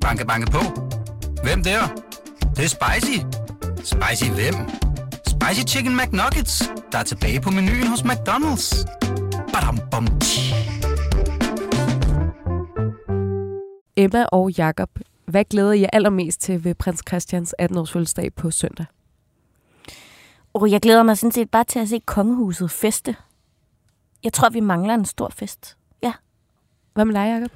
Banke, banke på. Hvem der? Det, det er spicy. Spicy hvem? Spicy Chicken McNuggets, der er tilbage på menuen hos McDonald's. Badum, bom, tji. Emma og Jakob, hvad glæder I jer allermest til ved prins Christians 18-års fødselsdag på søndag? Og jeg glæder mig sådan set bare til at se kongehuset feste. Jeg tror, vi mangler en stor fest. Ja. Hvad med dig, Jacob?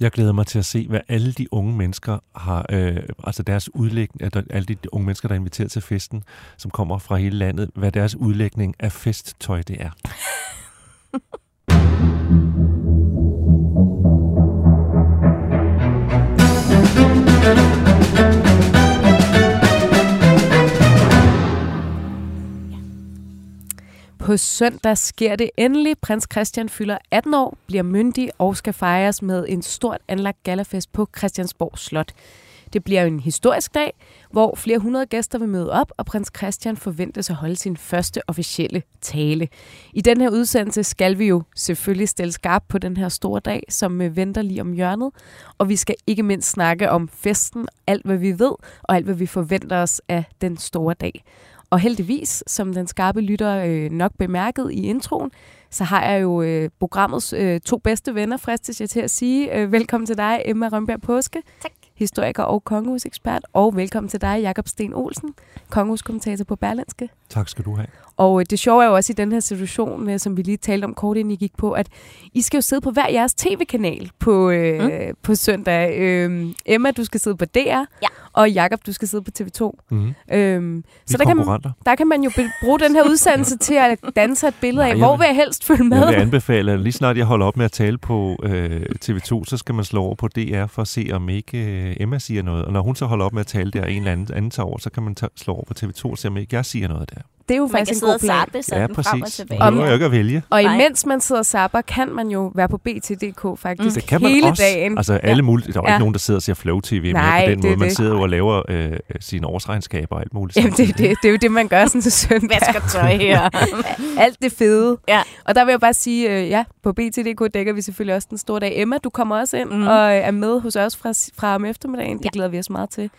Jeg glæder mig til at se, hvad alle de unge mennesker har, øh, altså deres udlægning, at alle de unge mennesker, der er inviteret til festen, som kommer fra hele landet, hvad deres udlægning af festtøj det er. På søndag sker det endelig. Prins Christian fylder 18 år, bliver myndig og skal fejres med en stort anlagt galafest på Christiansborg Slot. Det bliver en historisk dag, hvor flere hundrede gæster vil møde op, og prins Christian forventes at holde sin første officielle tale. I den her udsendelse skal vi jo selvfølgelig stille skarp på den her store dag, som øh, venter lige om hjørnet. Og vi skal ikke mindst snakke om festen, alt hvad vi ved, og alt hvad vi forventer os af den store dag. Og heldigvis, som den skarpe lytter øh, nok bemærket i introen, så har jeg jo øh, programmets øh, to bedste venner, fristes jeg til at sige. Øh, velkommen til dig, Emma Rønberg Påske. Tak. Historiker og kongehusekspert. Og velkommen til dig, Jakob Sten Olsen, kongehuskommentator på Berlinske. Tak skal du have. Og øh, det sjove er jo også i den her situation, øh, som vi lige talte om kort inden I gik på, at I skal jo sidde på hver jeres tv-kanal på, øh, mm. på søndag. Øh, Emma, du skal sidde på DR, Ja. og Jakob, du skal sidde på TV2. Mm-hmm. Øhm, så der kan, konkurrenter. der kan man jo bruge den her udsendelse til at danse et billede Nej, af, hvor vil- jeg helst følge med. Jeg vil anbefale, at lige snart jeg holder op med at tale på øh, TV2, så skal man slå over på DR for at se, om ikke øh, Emma siger noget. Og når hun så holder op med at tale der, en eller anden, anden tager over, så kan man ta- slå over på TV2 og se, om ikke jeg siger noget der. Det er jo Man kan faktisk en god og plan. zappe sådan ja, frem og præcis. tilbage. Man Om- jo ikke at vælge. Og Nej. imens man sidder og zapper, kan man jo være på BT.dk faktisk Det kan man hele også. dagen. Altså alle mulige, der er jo Ja. ikke nogen, der sidder og ser Flow TV Nej, med på den det måde. Man det. sidder jo og laver øh, sine årsregnskaber og alt muligt. Jamen, det, samtidig. det, det er jo det, man gør sådan til søndag. Vasker tøj her. Alt det fede. Ja. Og der vil jeg bare sige, øh, ja, på BT.dk dækker vi selvfølgelig også den store dag. Emma, du kommer også ind mm. og er med hos os fra, fra om eftermiddagen. Det Ja. glæder vi os meget til.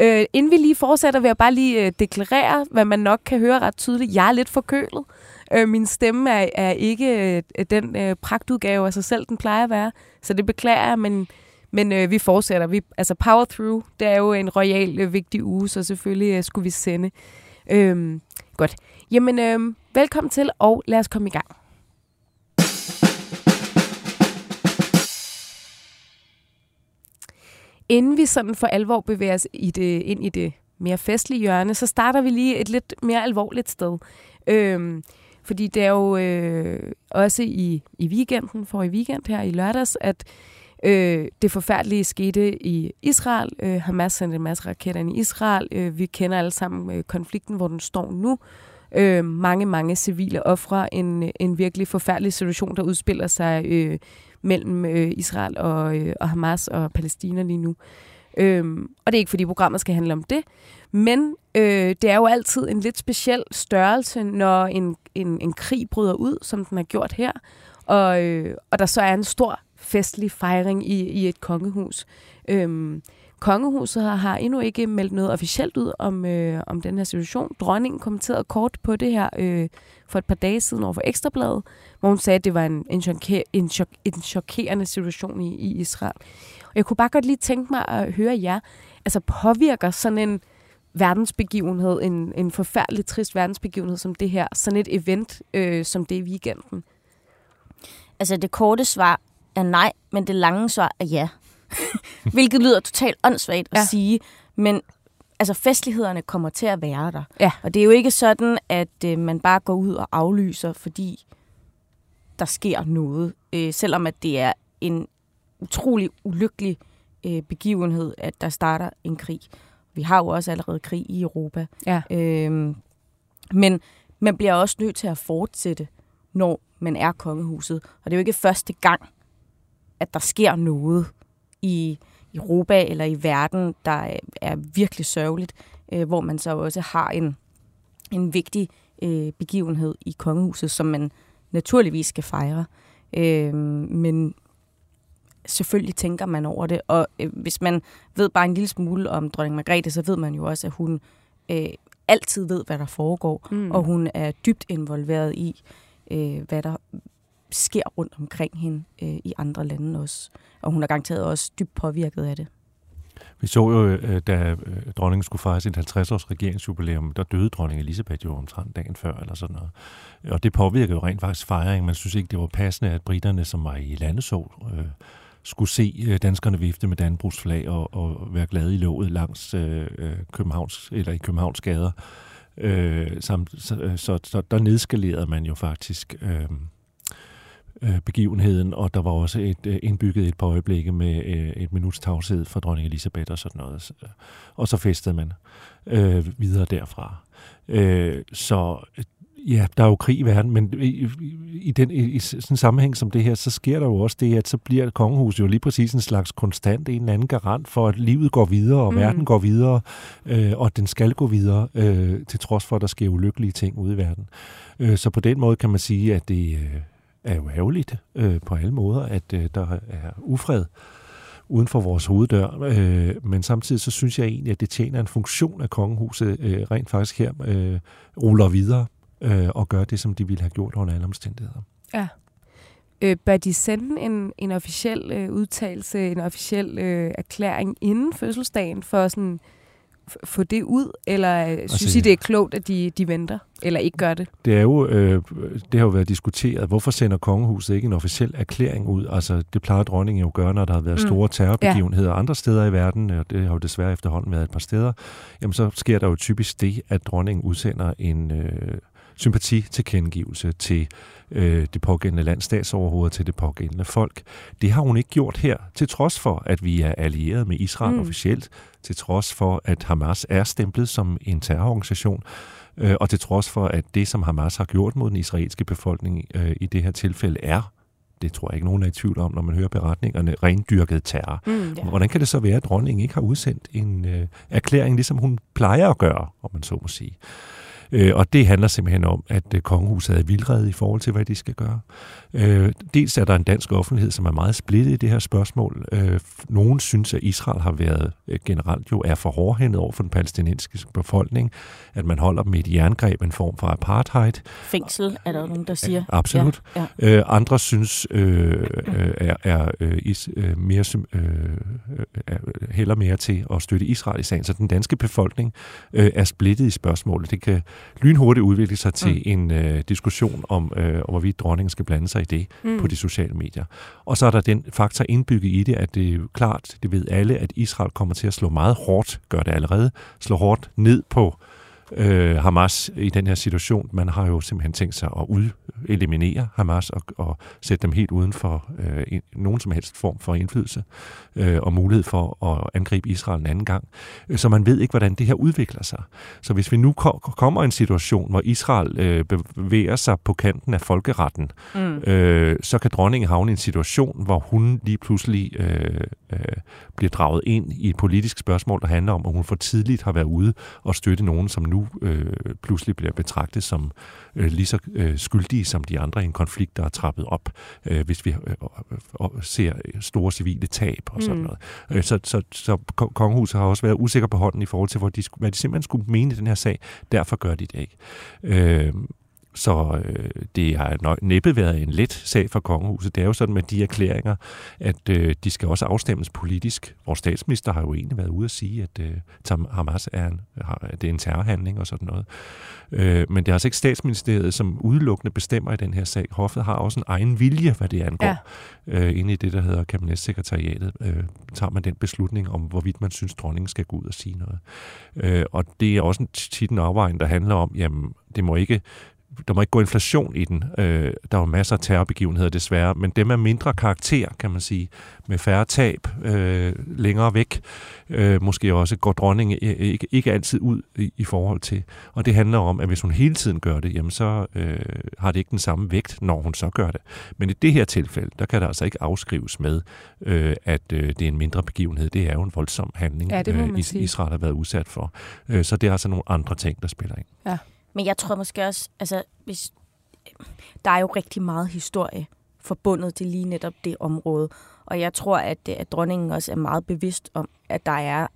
Øh, inden vi lige fortsætter, vil jeg bare lige øh, deklarere, hvad man nok kan høre ret tydeligt. Jeg er lidt forkølet. Øh, min stemme er, er ikke øh, den øh, pragtudgave af sig selv, den plejer at være. Så det beklager jeg, men, men øh, vi fortsætter. Vi, altså power through, det er jo en royal øh, vigtig uge, så selvfølgelig øh, skulle vi sende. Øh, godt. Jamen, øh, velkommen til, og lad os komme i gang. Inden vi sådan for alvor bevæger os i det, ind i det mere festlige hjørne, så starter vi lige et lidt mere alvorligt sted. Øhm, fordi det er jo øh, også i, i weekenden, for i weekend her i lørdags, at øh, det forfærdelige skete i Israel. Øh, Hamas sendte en masse raketter ind i Israel. Øh, vi kender alle sammen øh, konflikten, hvor den står nu. Øh, mange, mange civile ofre. En, en virkelig forfærdelig situation, der udspiller sig øh, mellem øh, Israel og, øh, og Hamas og Palæstina lige nu. Øhm, og det er ikke, fordi programmet skal handle om det, men øh, det er jo altid en lidt speciel størrelse, når en, en, en krig bryder ud, som den har gjort her, og, øh, og der så er en stor festlig fejring i, i et kongehus. Øhm, kongehuset har, har endnu ikke meldt noget officielt ud om, øh, om den her situation. Dronningen kommenterede kort på det her øh, for et par dage siden over for Ekstrabladet, hvor hun sagde, at det var en, en, choker, en, chok, en chokerende situation i, i Israel. Og jeg kunne bare godt lige tænke mig at høre jer. Altså påvirker sådan en verdensbegivenhed, en, en forfærdelig trist verdensbegivenhed som det her, sådan et event øh, som det i weekenden? Altså, det korte svar er nej, men det lange svar er ja. Hvilket lyder totalt åndssvagt at Ja. sige, men altså, festlighederne kommer til at være der. Ja. Og det er jo ikke sådan, at øh, man bare går ud og aflyser, fordi der sker noget. Øh, selvom at det er en utrolig ulykkelig øh, begivenhed, at der starter en krig. Vi har jo også allerede krig i Europa. Ja. Øhm, men man bliver også nødt til at fortsætte, når man er kongehuset. Og det er jo ikke første gang, at der sker noget i Europa eller i verden, der er- virkelig sørgeligt, øh, hvor man så også har en, en vigtig øh, begivenhed i kongehuset, som man naturligvis skal fejre. Øh, men selvfølgelig tænker man over det. Og øh, hvis man ved bare en lille smule om dronning Margrethe, så ved man jo også, at hun øh, altid ved, hvad der foregår, mm. og hun er dybt involveret i, øh, hvad der sker rundt omkring hende øh, i andre lande også. Og hun er garanteret også dybt påvirket af det. Vi så jo, øh, da øh, dronningen skulle fejre sit 50-års regeringsjubilæum, der døde dronning Elisabeth jo omtrent dagen før, eller sådan noget. Og det påvirkede jo rent faktisk fejringen. Man synes ikke, det var passende, at britterne, som var i landeså, øh, skulle se øh, danskerne vifte med Danbrugs flag og, og være glade i låget langs øh, Københavns, eller i Københavns gader. Øh, samt, så, så, så der nedskalerede man jo faktisk øh, øh, begivenheden, og der var også et øh, indbygget et par øjeblikke med øh, et minuts tavshed for dronning Elisabeth og sådan noget. Og så festede man øh, videre derfra. Øh, så ja, der er jo krig i verden, men i, i, den, i, i sådan en sammenhæng som det her, så sker der jo også det, at så bliver kongehuset jo lige præcis en slags konstant, en eller anden garant for, at livet går videre, og mm. verden går videre, øh, og den skal gå videre, øh, til trods for, at der sker ulykkelige ting ude i verden. Øh, så på den måde kan man sige, at det øh, er jo ærgerligt øh, på alle måder, at øh, der er ufred uden for vores hoveddør. Øh, men samtidig så synes jeg egentlig, at det tjener en funktion af kongehuset øh, rent faktisk her øh, ruller videre øh, og gør det, som de ville have gjort under alle omstændigheder. Ja. Øh, bør de sende en, en officiel øh, udtalelse, en officiel øh, erklæring inden fødselsdagen for sådan få det ud, eller øh, altså, synes I, det er klogt, at de, de venter, eller ikke gør det? Det er jo, øh, det har jo været diskuteret, hvorfor sender kongehuset ikke en officiel erklæring ud? Altså, det plejer dronningen jo at gøre, når der har været mm. store terrorbegivenheder ja. andre steder i verden, og det har jo desværre efterhånden været et par steder, jamen så sker der jo typisk det, at dronningen udsender en øh, sympatitilkendegivelse til øh, det pågældende lands statsoverhoveder, til det pågældende folk. Det har hun ikke gjort her, til trods for, at vi er allieret med Israel mm. officielt, til trods for, at Hamas er stemplet som en terrororganisation, øh, og til trods for, at det, som Hamas har gjort mod den israelske befolkning øh, i det her tilfælde, er det tror jeg ikke nogen er i tvivl om, når man hører beretningerne, rendyrket terror. Mm, ja. Hvordan kan det så være, at dronningen ikke har udsendt en øh, erklæring, ligesom hun plejer at gøre, om man så må sige? Øh, og det handler simpelthen om, at øh, kongehuset er vildrede i forhold til, hvad de skal gøre. Øh, dels er der en dansk offentlighed, som er meget splittet i det her spørgsmål. Øh, nogen synes, at Israel har været øh, generelt jo er for hårdhændet over for den palæstinensiske befolkning, at man holder dem i et jerngreb, en form for apartheid. Fængsel er der nogen, der siger. Ja, absolut. Ja, ja. Øh, andre synes, øh, øh, er, er øh, is, øh, mere, øh, er, heller mere til at støtte Israel i sagen. Så den danske befolkning øh, er splittet i spørgsmålet. Det kan lynhurtigt udvikle sig til mm. en øh, diskussion om, øh, om hvorvidt dronningen skal blande sig i det mm. på de sociale medier. Og så er der den faktor indbygget i det, at det er klart, det ved alle, at Israel kommer til at slå meget hårdt, gør det allerede, slå hårdt ned på øh, Hamas i den her situation. Man har jo simpelthen tænkt sig at ud, eliminere Hamas og, og sætte dem helt uden for øh, en, nogen som helst form for indflydelse øh, og mulighed for at angribe Israel en anden gang. Så man ved ikke, hvordan det her udvikler sig. Så hvis vi nu ko- kommer i en situation, hvor Israel øh, bevæger sig på kanten af folkeretten, mm. øh, så kan dronningen havne i en situation, hvor hun lige pludselig øh, øh, bliver draget ind i et politisk spørgsmål, der handler om, at hun for tidligt har været ude og støtte nogen, som nu øh, pludselig bliver betragtet som øh, lige så øh, skyldige som de andre i en konflikt, der er trappet op, øh, hvis vi øh, øh, ser store civile tab og sådan mm. noget. Øh, så, så, så kongehuset har også været usikker på hånden i forhold til, hvor de, hvad de simpelthen skulle mene i den her sag. Derfor gør de det ikke. Øh, så øh, det har nok næppe været en let sag for kongehuset. Det er jo sådan med de erklæringer, at øh, de skal også afstemmes politisk. Vores statsminister har jo egentlig været ude at sige, at øh, Hamas er en, har, det er en terrorhandling og sådan noget. Øh, men det er altså ikke statsministeriet, som udelukkende bestemmer i den her sag. Hoffet har også en egen vilje, hvad det angår. Ja. Øh, inde i det, der hedder kabinetssekretariatet, øh, tager man den beslutning om, hvorvidt man synes, dronningen skal gå ud og sige noget. Øh, og det er også en tit en afvejning, der handler om, jamen, det må ikke der må ikke gå inflation i den. Øh, der er jo masser af terrorbegivenheder desværre, men dem er mindre karakter, kan man sige, med færre tab øh, længere væk. Øh, måske også går dronningen ikke, ikke altid ud i, i forhold til. Og det handler om, at hvis hun hele tiden gør det, jamen så øh, har det ikke den samme vægt, når hun så gør det. Men i det her tilfælde, der kan der altså ikke afskrives med, øh, at øh, det er en mindre begivenhed. Det er jo en voldsom handling, ja, øh, Israel har været udsat for. Øh, så det er altså nogle andre ting, der spiller ind. Ja. Men jeg tror måske også, altså, hvis, der er jo rigtig meget historie forbundet til lige netop det område. Og jeg tror, at, at dronningen også er meget bevidst om, at der er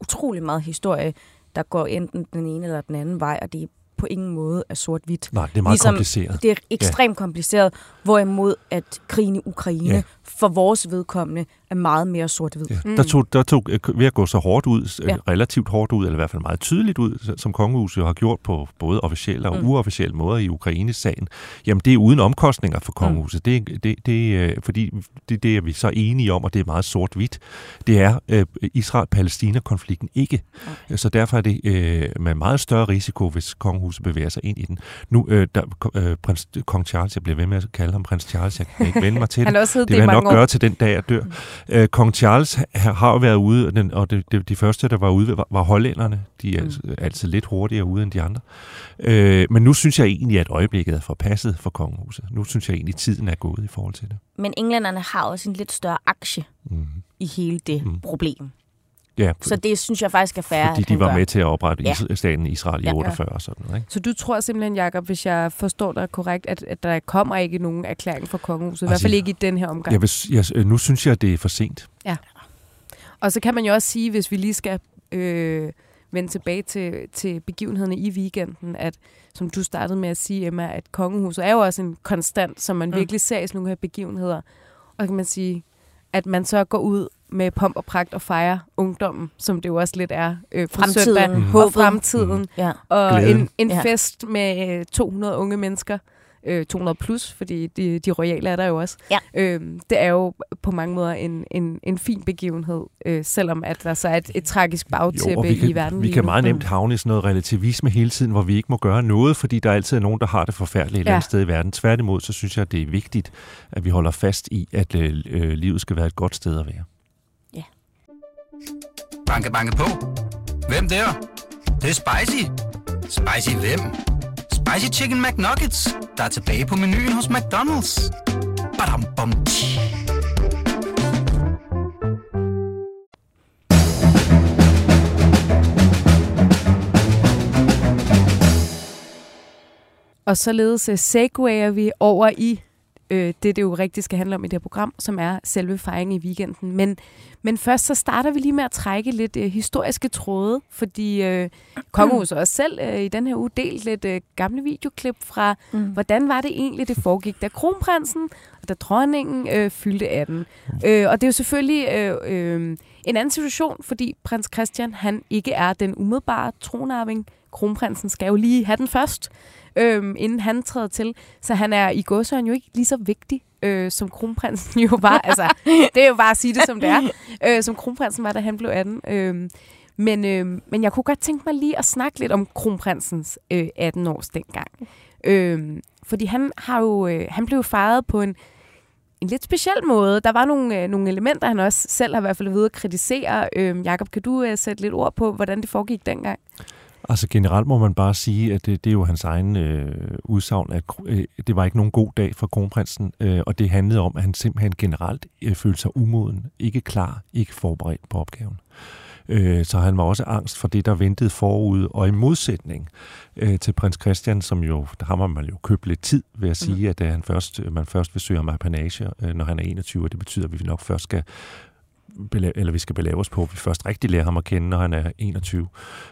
utrolig meget historie, der går enten den ene eller den anden vej, og det er på ingen måde er sort-hvidt. Nej, det er meget ligesom, kompliceret. Det er ekstremt ja. kompliceret, hvorimod at krigen i Ukraine ja. For vores vedkommende er meget mere sort-hvid. Ja. Mm. Der, tog, der tog, øh, ved at gå så hårdt ud, ja. relativt hårdt ud, eller i hvert fald meget tydeligt ud, som kongehuset har gjort på både officielle og mm. uofficielle måder i Ukraines-sagen, jamen det er uden omkostninger for kongehuset. Mm. Det, det, det, øh, fordi det, det er vi så enige om, og det er meget sort-hvidt. Det er øh, Israel-Palæstina-konflikten ikke. Okay. Så derfor er det øh, med meget større risiko, hvis kongehuset bevæger sig ind i den. Nu, øh, der, øh, prins, kong Charles, jeg bliver ved med at kalde ham prins Charles, jeg kan ikke vende mig til det. han også jeg nok år. gøre til den dag, jeg dør. Mm. Øh, Kong Charles har jo været ude, og, den, og det, det, de første, der var ude, var, var hollænderne. De er mm. altid, altid lidt hurtigere ude end de andre. Øh, men nu synes jeg egentlig, at øjeblikket er forpasset for kongehuset. Nu synes jeg egentlig, at tiden er gået i forhold til det. Men englænderne har også en lidt større aktie mm. i hele det mm. problem. Ja, så det synes jeg faktisk er fair, Fordi de var gør. med til at oprette ja. staten Israel i ja. 48 og sådan noget. Ikke? Så du tror simpelthen, Jacob, hvis jeg forstår dig korrekt, at, at der kommer ikke nogen erklæring fra kongehuset? Altså, I hvert fald ikke i den her omgang. Jeg vil, jeg, nu synes jeg, at det er for sent. Ja. Og så kan man jo også sige, hvis vi lige skal øh, vende tilbage til, til begivenhederne i weekenden, at som du startede med at sige, Emma, at kongehuset er jo også en konstant, som man mm. virkelig ser i sådan nogle her begivenheder. Og kan man sige, at man så går ud med pomp og pragt og fejre ungdommen, som det jo også lidt er øh, på fremtiden. søndag, mm. og fremtiden. Mm. Ja. Og en, en ja. fest med 200 unge mennesker, øh, 200 plus, fordi de, de royale er der jo også. Ja. Øh, det er jo på mange måder en, en, en fin begivenhed, øh, selvom at der så er et, et tragisk bagtæppe i verden Vi kan meget nemt havne i sådan noget relativisme hele tiden, hvor vi ikke må gøre noget, fordi der altid er nogen, der har det forfærdeligt et eller andet sted i verden. Tværtimod, så synes jeg, det er vigtigt, at vi holder fast i, at øh, øh livet skal være et godt sted at være. Banke, banke på. Hvem der? Det, det er spicy. Spicy hvem? Spicy Chicken McNuggets, der er tilbage på menuen hos McDonald's. Badum, bom, Og således øh, segwayer vi over i øh, det, det jo rigtig skal handle om i det her program, som er selve fejringen i weekenden. Men, men først så starter vi lige med at trække lidt øh, historiske tråde, fordi øh, Kongehuset også selv øh, i den her uge delt lidt øh, gamle videoklip fra, mm. hvordan var det egentlig, det foregik, da kronprinsen og da dronningen øh, fyldte 18. Øh, og det er jo selvfølgelig øh, øh, en anden situation, fordi prins Christian han ikke er den umiddelbare tronarving. Kronprinsen skal jo lige have den først øhm, inden han træder til. Så han er i godsøjen jo ikke lige så vigtig, øh, som kronprinsen jo var. altså, det er jo bare at sige det, som det er. Øh, som kronprinsen var, da han blev 18. Øh, men, øh, men jeg kunne godt tænke mig lige at snakke lidt om kronprinsens øh, 18-års dengang. Øh, fordi han har jo øh, han blev fejret på en, en lidt speciel måde. Der var nogle, øh, nogle elementer, han også selv har i hvert fald ved at kritisere. Øh, Jakob, kan du øh, sætte lidt ord på, hvordan det foregik dengang? Altså generelt må man bare sige, at det, det er jo hans egen øh, udsagn, at øh, det var ikke nogen god dag for kronprinsen, øh, og det handlede om, at han simpelthen generelt øh, følte sig umoden, ikke klar, ikke forberedt på opgaven. Øh, så han var også angst for det, der ventede forud, og i modsætning øh, til prins Christian, som jo, der har man jo købt lidt tid ved at sige, mm. at han først, man først vil søge om apanage, øh, når han er 21, og det betyder, at vi nok først skal eller vi skal belave os på, at vi først rigtig lærer ham at kende, når han er 21,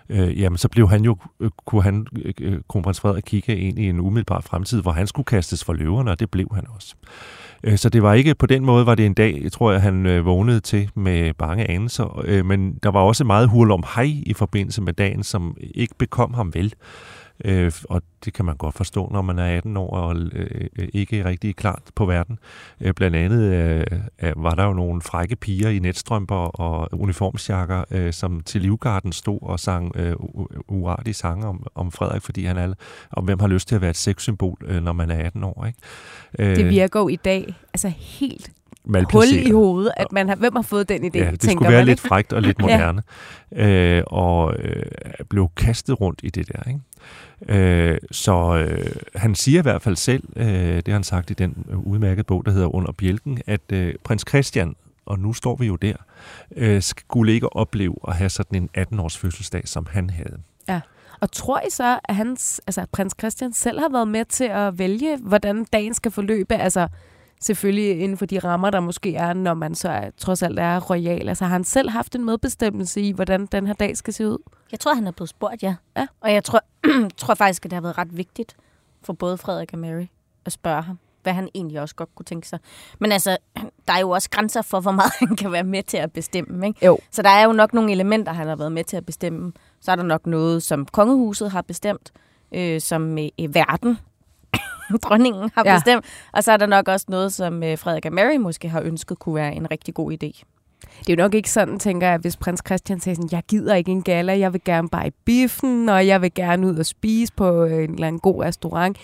øh, jamen så blev han jo, øh, kunne han, øh, øh, kronprins Frederik kigge ind i en umiddelbar fremtid, hvor han skulle kastes for løverne, og det blev han også. Øh, så det var ikke på den måde, var det en dag, jeg tror jeg, han øh, vågnede til med bange anelser, øh, men der var også meget hurl om hej i forbindelse med dagen, som ikke bekom ham vel. Øh, og det kan man godt forstå, når man er 18 år og øh, ikke rigtig klart på verden. Øh, blandt andet øh, var der jo nogle frække piger i netstrømper og uniformsjakker, øh, som til Livgarden stod og sang øh, uartige sange om, om Frederik, fordi han er, om hvem har lyst til at være et sexsymbol, øh, når man er 18 år. Ikke? Øh, det virker jo i dag altså helt hul i hovedet, at man har, hvem har fået den idé, ja, det skulle være man, lidt frægt og lidt moderne, ja. øh, og øh, blev kastet rundt i det der. Ikke? Øh, så øh, han siger i hvert fald selv, øh, det har han sagt i den øh, udmærkede bog, der hedder Under Bjælken, at øh, prins Christian, og nu står vi jo der, øh, skulle ikke opleve at have sådan en 18-års fødselsdag, som han havde. Ja. Og tror I så, at hans, altså, prins Christian selv har været med til at vælge, hvordan dagen skal forløbe? Altså, selvfølgelig inden for de rammer, der måske er, når man så er, trods alt er royal. Altså har han selv haft en medbestemmelse i, hvordan den her dag skal se ud? Jeg tror, han er blevet spurgt, ja. Ja. Og jeg tror, tror faktisk, at det har været ret vigtigt for både Frederik og Mary at spørge ham, hvad han egentlig også godt kunne tænke sig. Men altså, der er jo også grænser for, hvor meget han kan være med til at bestemme. Ikke? Jo. Så der er jo nok nogle elementer, han har været med til at bestemme. Så er der nok noget, som kongehuset har bestemt, øh, som øh, verden, dronningen har Ja. bestemt. Og så er der nok også noget, som øh, Frederik og Mary måske har ønsket kunne være en rigtig god idé. Det er jo nok ikke sådan, tænker jeg, hvis prins Christian sagde sådan, jeg gider ikke en gala, jeg vil gerne bare i biffen, og jeg vil gerne ud og spise på en eller anden god restaurant.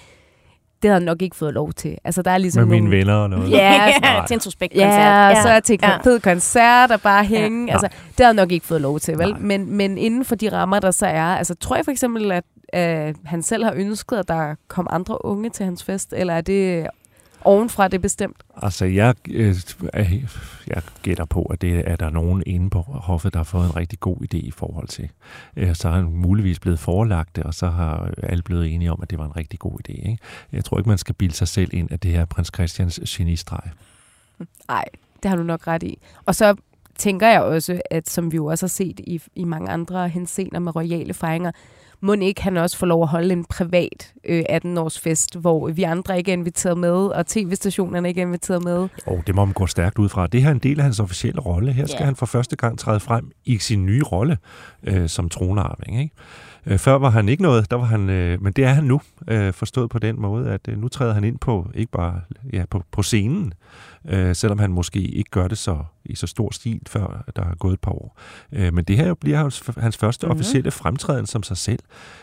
Det havde han nok ikke fået lov til. Altså, der er ligesom Med mine nogle... venner og noget. Ja, til en suspektkoncert. Ja, ja, så er til en ja. fed koncert og bare hænge. Ja. Altså, det har jeg nok ikke fået lov til, vel? Nej. Men, men inden for de rammer, der så er, altså tror jeg for eksempel, at øh, han selv har ønsket, at der kom andre unge til hans fest, eller er det ovenfra det er bestemt? Altså, jeg, øh, jeg gætter på, at det er der nogen inde på hoffet, der har fået en rigtig god idé i forhold til. Øh, Så har han muligvis blevet forelagt det, og så har alle blevet enige om, at det var en rigtig god idé. Ikke? Jeg tror ikke, man skal bilde sig selv ind, at det her er prins Christians genistreg. Nej, det har du nok ret i. Og så tænker jeg også, at som vi jo også har set i, i mange andre hensener med royale fejringer, må ikke han også få lov at holde en privat øh, 18-års fest, hvor vi andre ikke er inviteret med, og tv-stationerne ikke er inviteret med. Og det må man gå stærkt ud fra. Det her er en del af hans officielle rolle. Her skal Ja. han for første gang træde frem i sin nye rolle øh, som tronarving. Ikke? Øh, før var han ikke noget, der var han, øh, men det er han nu, øh, forstået på den måde, at øh, nu træder han ind på ikke bare ja, på, på scenen, øh, selvom han måske ikke gør det så i så stor stil, før der er gået et par år. Øh, men det her bliver hans, hans første Mhm. mm-hmm. officielle fremtræden som sig selv.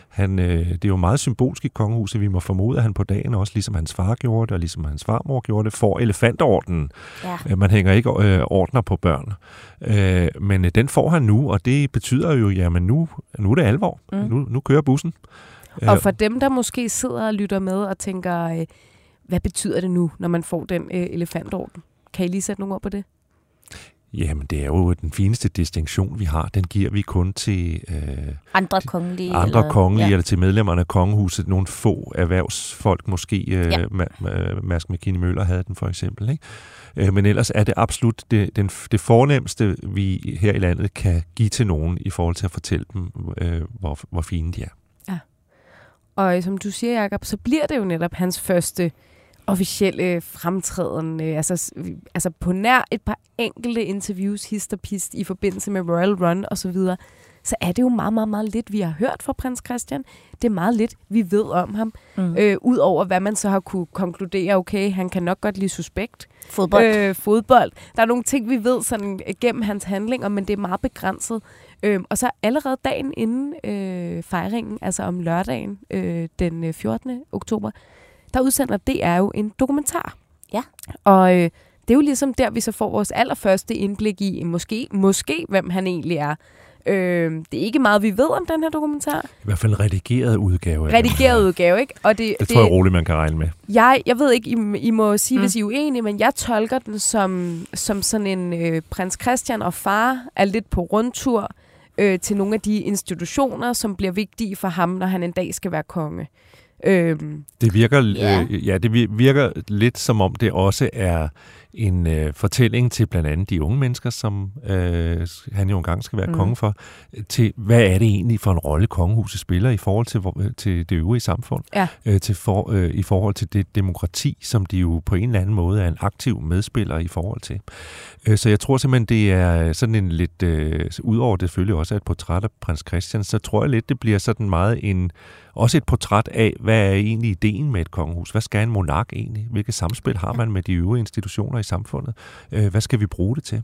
Han, øh, det er jo meget symbolsk i kongehuset. Vi må formode, at han på dagen også, ligesom hans far gjorde det, og ligesom hans farmor gjorde det, får elefantordenen. Ja. Øh, Man hænger ikke øh, ordner på børn. Øh, men øh, den får han nu, og det betyder jo, jamen nu, nu er det alvor. Mm. Mm. Nu, nu kører bussen. Og for dem, der måske sidder og lytter med og tænker, øh, hvad betyder det nu, når man får den øh, elefantorden? Kan I lige sætte nogle ord på det? Jamen, det er jo den fineste distinktion, vi har. Den giver vi kun til øh, Andre kongelige. andre eller, kongelige, ja. Ja. eller til medlemmerne af kongehuset. Nogle få erhvervsfolk, måske øh, Ja. ja. Ma- Ma- Mask McKinney Møller havde den for eksempel. Ikke? Øh, men ellers er det absolut det, den, det fornemmeste, vi her i landet kan give til nogen i forhold til at fortælle dem, øh, hvor, hvor fine de er. Og øh, som du siger, Jacob, så bliver det jo netop hans første officielle fremtræden. Øh, altså, altså på nær et par enkelte interviews, hist og pist, i forbindelse med Royal Run og så videre, så er det jo meget, meget, meget lidt, vi har hørt fra prins Christian. Det er meget lidt, vi ved om ham. Mm. Øh, Udover hvad man så har kunne konkludere, okay, han kan nok godt lide suspekt. Fodbold. Øh. Øh, fodbold. Der er nogle ting, vi ved sådan øh, gennem hans handlinger, men det er meget begrænset. Øh, og så allerede dagen inden øh, fejringen, altså om lørdagen, øh, den øh, 14. oktober, der udsender DR jo en dokumentar. Ja. Og øh, det er jo ligesom der, vi så får vores allerførste indblik i, måske, måske hvem han egentlig er. Øh, det er ikke meget, vi ved om den her dokumentar. I hvert fald en redigeret udgave. Redigeret udgave, ikke? Og det, Det tror jeg roligt, man kan regne med. jeg, jeg ved ikke, I, I må sige, Mm. mm. hvis I er uenige, men jeg tolker den som, som sådan en øh, prins Christian og far er lidt på rundtur øh, til nogle af de institutioner, som bliver vigtige for ham, når han en dag skal være konge. Øhm, Det virker, Ja. øh, ja, det vir- virker lidt som om det også er en øh, fortælling til blandt andet de unge mennesker, som øh, han jo engang skal være Mm. konge for, til hvad er det egentlig for en rolle kongehuset spiller i forhold til, hvor- til det øvrige samfund, Ja. øh, til for, øh, i forhold til det demokrati, som de jo på en eller anden måde er en aktiv medspiller i forhold til. Øh, så jeg tror simpelthen, det er sådan en lidt, øh, udover det selvfølgelig også er et portræt af prins Christian, så tror jeg lidt, det bliver sådan meget en også et portræt af, hvad er egentlig ideen med et kongehus? Hvad skal en monark egentlig? Hvilket samspil har man med de øvrige institutioner i samfundet? Øh, hvad skal vi bruge det til?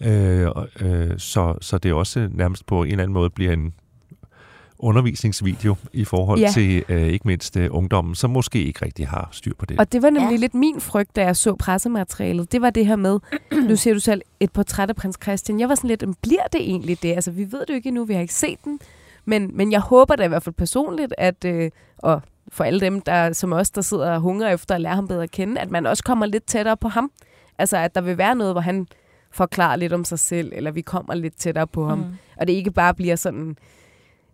Øh, og, øh, så, så det også nærmest på en eller anden måde bliver en undervisningsvideo i forhold Ja. til øh, ikke mindst øh, ungdommen, som måske ikke rigtig har styr på det. og det var nemlig Ja. lidt min frygt, da jeg så pressematerialet. Det var det her med, nu ser du selv et portræt af prins Christian. Jeg var sådan lidt, "Men bliver det egentlig det? Altså, vi ved det jo ikke endnu, vi har ikke set den. Men, men jeg håber da i hvert fald personligt, at, øh, og for alle dem, der, som os, der sidder og hungrer efter at lære ham bedre at kende, at man også kommer lidt tættere på ham. Altså, at der vil være noget, hvor han forklarer lidt om sig selv, eller vi kommer lidt tættere på ham. Mm. Og det ikke bare bliver sådan,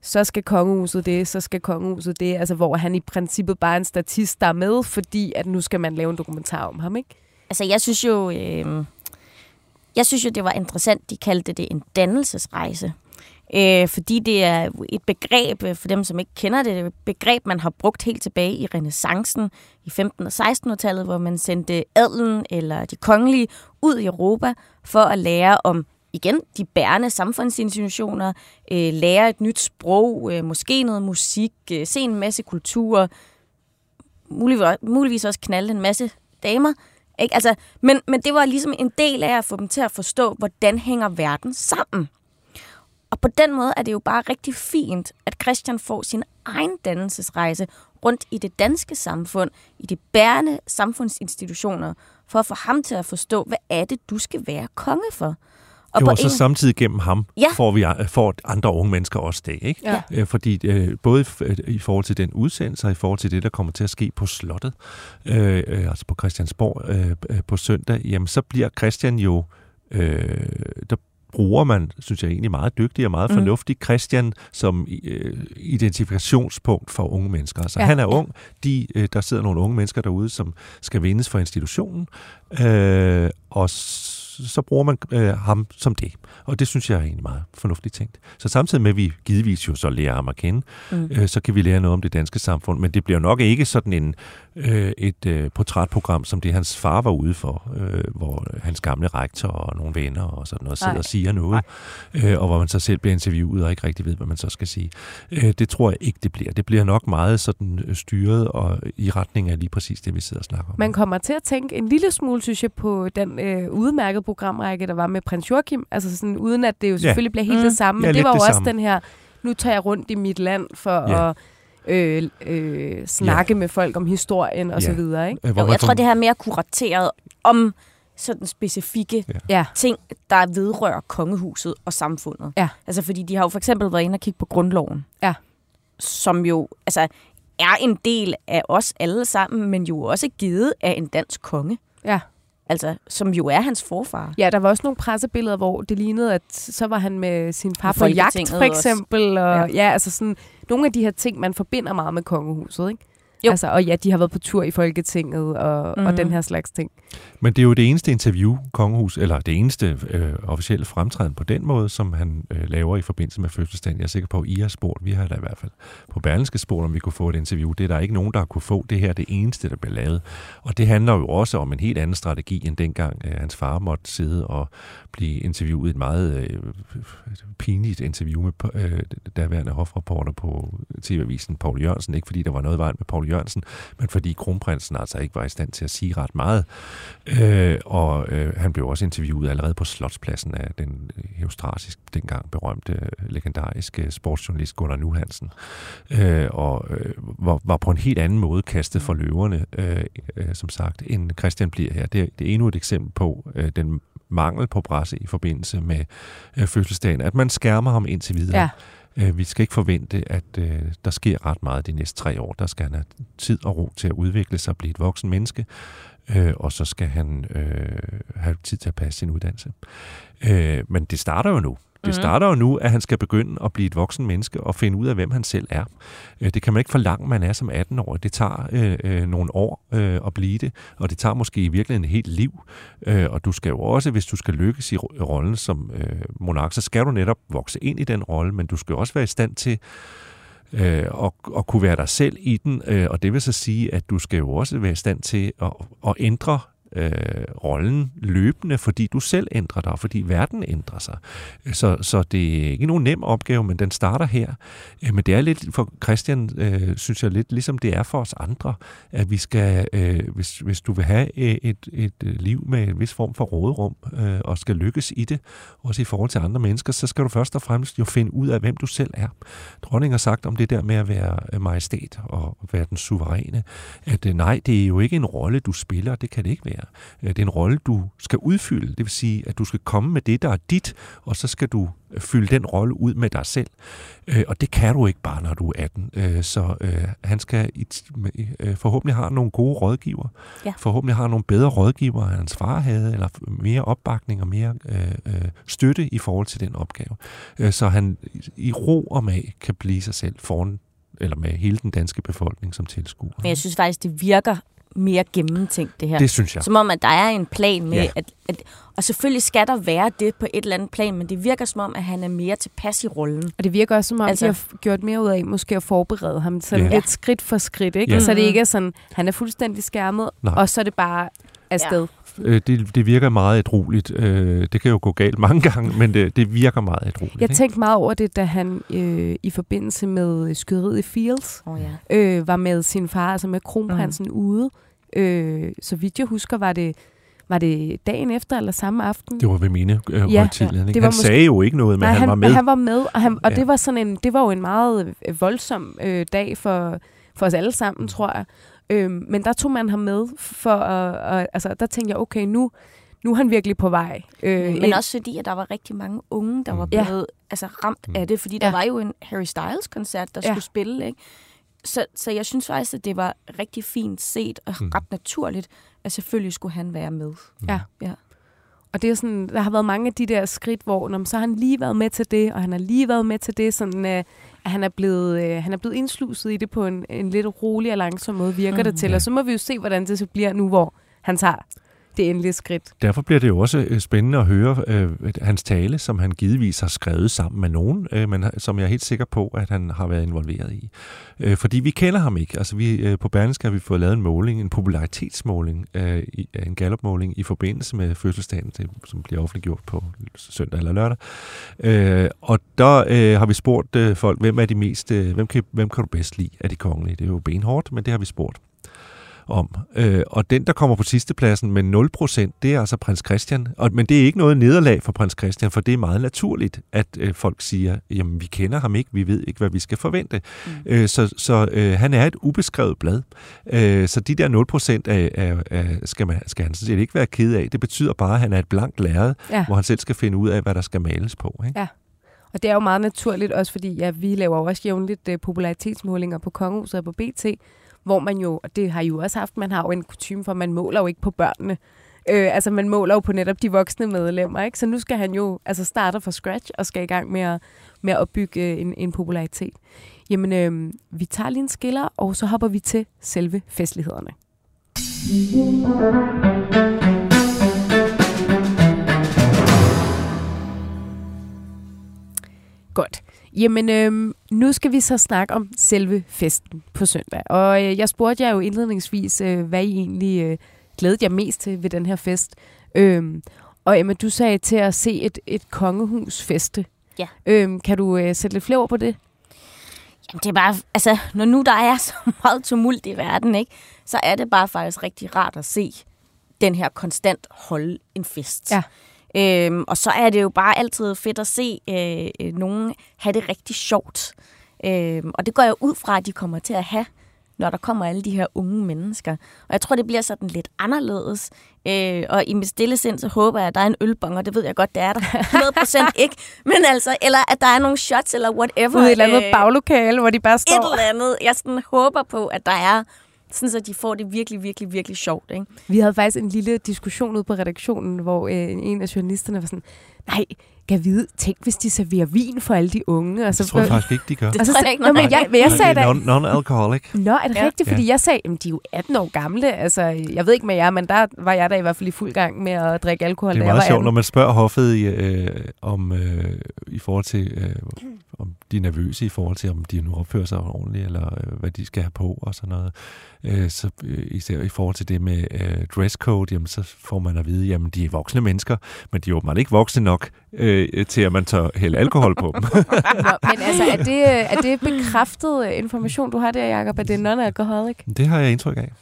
så skal kongehuset det, så skal kongehuset det. Altså, hvor han i princippet bare er en statist, der er med, fordi at nu skal man lave en dokumentar om ham, ikke? altså jeg synes jo, øh, jeg synes jo, det var interessant, de kaldte det en dannelsesrejse. Øh, fordi det er et begreb, øh, for dem som ikke kender det, et begreb, man har brugt helt tilbage i renaissancen i 15- og 1600-tallet, hvor man sendte adlen eller de kongelige ud i Europa for at lære om igen de bærende samfundsinstitutioner, øh, lære et nyt sprog, øh, måske noget musik, øh, se en masse kultur, muligvis, muligvis også knalde en masse damer. Ikke? Altså, men, men det var ligesom en del af at få dem til at forstå, hvordan hænger verden sammen. Og på den måde er det jo bare rigtig fint, at Christian får sin egen dannelsesrejse rundt i det danske samfund, i de bærende samfundsinstitutioner, for at få ham til at forstå, hvad er det, du skal være konge for. Og jo, og så en... samtidig gennem ham ja. får vi får andre unge mennesker også det, ikke? Ja. Øh, fordi øh, både i forhold til den udsendelse og i forhold til det, der kommer til at ske på slottet, øh, øh, altså på Christiansborg øh, øh, på søndag, jamen så bliver Christian jo, øh, der bruger man, synes jeg egentlig meget dygtig og meget mm. fornuftig, Christian som øh, identifikationspunkt for unge mennesker. Altså ja. han er ung, de, øh, der sidder nogle unge mennesker derude, som skal vindes for institutionen, øh, og så bruger man øh, ham som det. Og det synes jeg er egentlig meget fornuftigt tænkt. Så samtidig med, at vi givetvis jo så lærer ham at kende, mm. øh, så kan vi lære noget om det danske samfund. Men det bliver nok ikke sådan en, øh, et øh, portrætprogram, som det hans far var ude for, øh, hvor hans gamle rektor og nogle venner og sådan noget sidder Ej. og siger noget, øh, og hvor man så selv bliver interviewet og ikke rigtig ved, hvad man så skal sige. Øh, det tror jeg ikke, det bliver. Det bliver nok meget sådan øh, styret og i retning af lige præcis det, vi sidder og snakker om. Man kommer til at tænke en lille smule, synes jeg, på den øh, udmærkede programrække, der var med prins Joachim. Altså sådan, uden at det jo selvfølgelig ja. bliver helt mm. det samme. Men ja, det var jo også samme. den her, nu tager jeg rundt i mit land for ja. at øh, øh, snakke ja. med folk om historien og ja. så videre. Ikke? Jo, jeg tror, det her er mere kurateret om sådan specifikke ja. ting, der vedrører kongehuset og samfundet. Ja. Altså, fordi de har jo for eksempel været inde og kigge på grundloven. Ja. Som jo altså, er en del af os alle sammen, men jo også givet af en dansk konge. Ja. Altså, som jo er hans forfar. Ja, der var også nogle pressebilleder, hvor det lignede, at så var han med sin far på jagt, for eksempel. Og, ja. ja, altså sådan nogle af de her ting, man forbinder meget med kongehuset, ikke? Jo. Altså, og ja, de har været på tur i Folketinget og, mm. og den her slags ting. Men det er jo det eneste interview, Kongehus, eller det eneste øh, officielle fremtræden på den måde, som han øh, laver i forbindelse med fødselsdagen. Jeg er sikker på, at I har spurgt, vi har da i hvert fald på Berlingske spurgt, om vi kunne få et interview. Det er der ikke nogen, der har kunne få. Det her er det eneste, der bliver lavet. Og det handler jo også om en helt anden strategi, end dengang øh, hans far måtte sidde og blive interviewet. Et meget øh, pinligt interview med øh, daværende hofreporter på TV-avisen, Paul Jørgensen. Ikke fordi der var noget vejen med Paul Jørgensen, men fordi kronprinsen altså ikke var i stand til at sige ret meget. Øh, og øh, han blev også interviewet allerede på Slotspladsen af den heostrasisk, dengang berømte, legendariske sportsjournalist Gunnar Nuhansen, øh, og øh, var, var på en helt anden måde kastet for løverne, øh, øh, som sagt, end Christian bliver her. Det, det er endnu et eksempel på øh, den mangel på presse i forbindelse med øh, fødselsdagen, at man skærmer ham indtil videre. Ja. Øh, vi skal ikke forvente, at øh, der sker ret meget de næste tre år. Der skal han have tid og ro til at udvikle sig og blive et voksen menneske, øh, og så skal han øh, have tid til at passe sin uddannelse. Øh, men det starter jo nu. Det mm. starter jo nu, at han skal begynde at blive et voksen menneske og finde ud af, hvem han selv er. Øh, det kan man ikke forlange, man er som 18 år. Det tager øh, øh, nogle år øh, at blive det, og det tager måske i virkeligheden et helt liv. Øh, og du skal jo også, hvis du skal lykkes i rollen som øh, monark, så skal du netop vokse ind i den rolle, men du skal også være i stand til øh, og, og kunne være dig selv i den, øh, og det vil så sige, at du skal jo også være i stand til at, at ændre øh, rollen løbende, fordi du selv ændrer dig, fordi verden ændrer sig. Så, så det er ikke nogen nem opgave, men den starter her. Øh, men det er lidt for Christian, øh, synes jeg, lidt ligesom det er for os andre, at vi skal, øh, hvis, hvis du vil have øh, et, et, øh, liv med en vis form for råderum, øh, og skal lykkes i det, også i forhold til andre mennesker, så skal du først og fremmest jo finde ud af, hvem du selv er. Dronningen har sagt om det der med at være majestæt og være den suveræne, at øh, nej, det er jo ikke en rolle, du spiller, det kan det ikke være her. Øh, det er en rolle, du skal udfylde. Det vil sige, at du skal komme med det, der er dit, og så skal du øh, fylde den rolle ud med dig selv. Øh, og det kan du ikke bare, når du er 18. Så han skal forhåbentlig have nogle gode rådgiver. Ja. Forhåbentlig har nogle bedre rådgiver, end hans far havde, eller mere opbakning og mere støtte i forhold til den opgave. Så han i ro og mag kan blive sig selv foran eller med hele den danske befolkning som tilskuer. Men jeg synes faktisk, det virker mere gennemtænkt, det her. Det synes jeg. Som om, at der er en plan med, Ja. ja. at, at... Og selvfølgelig skal der være det på et eller andet plan, men det virker som om, at han er mere tilpas i rollen. Og det virker også som om, altså, de har gjort mere ud af måske at forberede ham sådan Ja. lidt skridt for skridt. Ikke? Ja. Så det ikke er sådan, han er fuldstændig skærmet, Nej. og så er det bare afsted. Øh, det, det virker meget ædrueligt. Øh, det kan jo gå galt mange gange, men det, det virker meget ædrueligt. Jeg ikke? tænkte meget over det, da han øh, i forbindelse med skyderiet i Fields Oh, ja. øh, var med sin far, altså med kronprinsen mm. ude. Øh, så vidt jeg husker, var det, var det dagen efter eller samme aften. Det var ved mine øh, Ja, ikke? det Han måske- sagde jo ikke noget, men Nej, han, han var med. Han var med, og, han, og Ja. det var sådan en, det var jo en meget øh, voldsom øh, dag for, for os alle sammen, tror jeg. Øhm, men der tog man ham med for at, og, altså der tænkte jeg, okay, nu, nu er han virkelig på vej. Øh, Men også fordi, at der var rigtig mange unge, der var Ja. blevet altså, ramt Mm. af det, fordi der Ja. var jo en Harry Styles-koncert, der Ja. skulle spille, ikke? Så, så jeg synes faktisk, at det var rigtig fint set og Mm. ret naturligt, at selvfølgelig skulle han være med. Ja. Ja. Og det er sådan, der har været mange af de der skridt, hvor når, så har han lige været med til det, og han har lige været med til det, sådan, øh, at han er, blevet, øh, han er blevet indsluset i det på en, en lidt rolig og langsom måde, virker mm, det til. Ja. Og så må vi jo se, hvordan det så bliver nu, hvor han tager det endelige skridt. Derfor bliver det jo også øh, spændende at høre øh, hans tale, som han givetvis har skrevet sammen med nogen, øh, men øh, som jeg er helt sikker på, at han har været involveret i. Øh, fordi vi kender ham ikke. Altså vi, øh, på Berlingske har vi fået lavet en måling, en popularitetsmåling, øh, i, øh, en gallopmåling i forbindelse med fødselsdagen, det, som bliver offentliggjort på søndag eller lørdag. Øh, og der øh, har vi spurgt øh, folk, hvem er de mest, øh, hvem, kan, hvem kan du bedst lide af de kongelige? Det er jo benhårdt, men det har vi spurgt om. Øh, og den, der kommer på sidste pladsen med 0%, det er altså prins Christian. Og, men det er ikke noget nederlag for prins Christian, for det er meget naturligt, at øh, folk siger, jamen vi kender ham ikke, vi ved ikke, hvad vi skal forvente. Mm. Øh, så så øh, han er et ubeskrevet blad. Øh, så de der 0% er, er, er, skal, man, skal han sådan set ikke være ked af. Det betyder bare, at han er et blankt lærred, Ja. hvor han selv skal finde ud af, hvad der skal males på. Ikke? Ja. Og det er jo meget naturligt også, fordi ja, vi laver jo også jævnligt uh, popularitetsmålinger på Kongehuset og på BT, hvor man jo, og det har I jo også haft, man har jo en kutume for, man måler jo ikke på børnene. Øh, altså man måler jo på netop de voksne medlemmer, ikke? Så nu skal han jo altså starte fra scratch og skal i gang med at, med at opbygge øh, en, en popularitet. Jamen, øh, vi tager lige en skiller, og så hopper vi til selve festlighederne. Godt. Jamen, øhm, nu skal vi så snakke om selve festen på søndag. Og øh, jeg spurgte jer jo indledningsvis, øh, hvad I egentlig øh, glædede jer mest til ved den her fest. Øhm, og Emma, du sagde til at se et, et kongehus feste. Ja. Øhm, kan du øh, sætte lidt flere ord på det? Jamen, det er bare, altså, når nu der er så meget tumult i verden, ikke, så er det bare faktisk rigtig rart at se den her konstant holde en fest. Ja. Øhm, og så er det jo bare altid fedt at se øh, øh, nogen have det rigtig sjovt. Øhm, og det går jeg ud fra, at de kommer til at have, når der kommer alle de her unge mennesker. Og jeg tror, det bliver sådan lidt anderledes. Øh, og i mit stille sind, så håber jeg, at der er en ølbong, og det ved jeg godt, det er der 100% ikke. Men altså, eller at der er nogle shots, eller whatever. Ude i et eller andet øh, baglokale, hvor de bare et står. eller andet. Jeg sådan håber på, at der er, sådan så de får det virkelig, virkelig, virkelig sjovt. Ikke? Vi havde faktisk en lille diskussion ude på redaktionen, hvor øh, en af journalisterne var sådan, nej, kan vide, tænk hvis de serverer vin for alle de unge. Og så, Det tror jeg faktisk ikke, de gør. Det og så tror jeg sagde- ikke Nå, men jeg, men jeg sagde da, Non-alcoholic. Nå, er det ja. Rigtigt? Fordi Ja. jeg sagde, at de er jo 18 år gamle. Altså, jeg ved ikke med jer, men der var jeg da i hvert fald i fuld gang med at drikke alkohol, Det er meget sjovt, 18. når man spørger hoffet i, øh, om, øh, i forhold til, øh, om de er nervøse i forhold til, om de nu opfører sig ordentligt, eller øh, hvad de skal have på og sådan noget. Øh, så øh, især i forhold til det med øh, dresscode, jamen, så får man at vide, jamen de er voksne mennesker, men de er åbenbart ikke voksne nok øh, til, at man tør hælde alkohol på dem. Nå, men altså, er det, er det bekræftet øh, information, du har der, Jacob, at det er non-alcoholic? det har jeg indtryk af.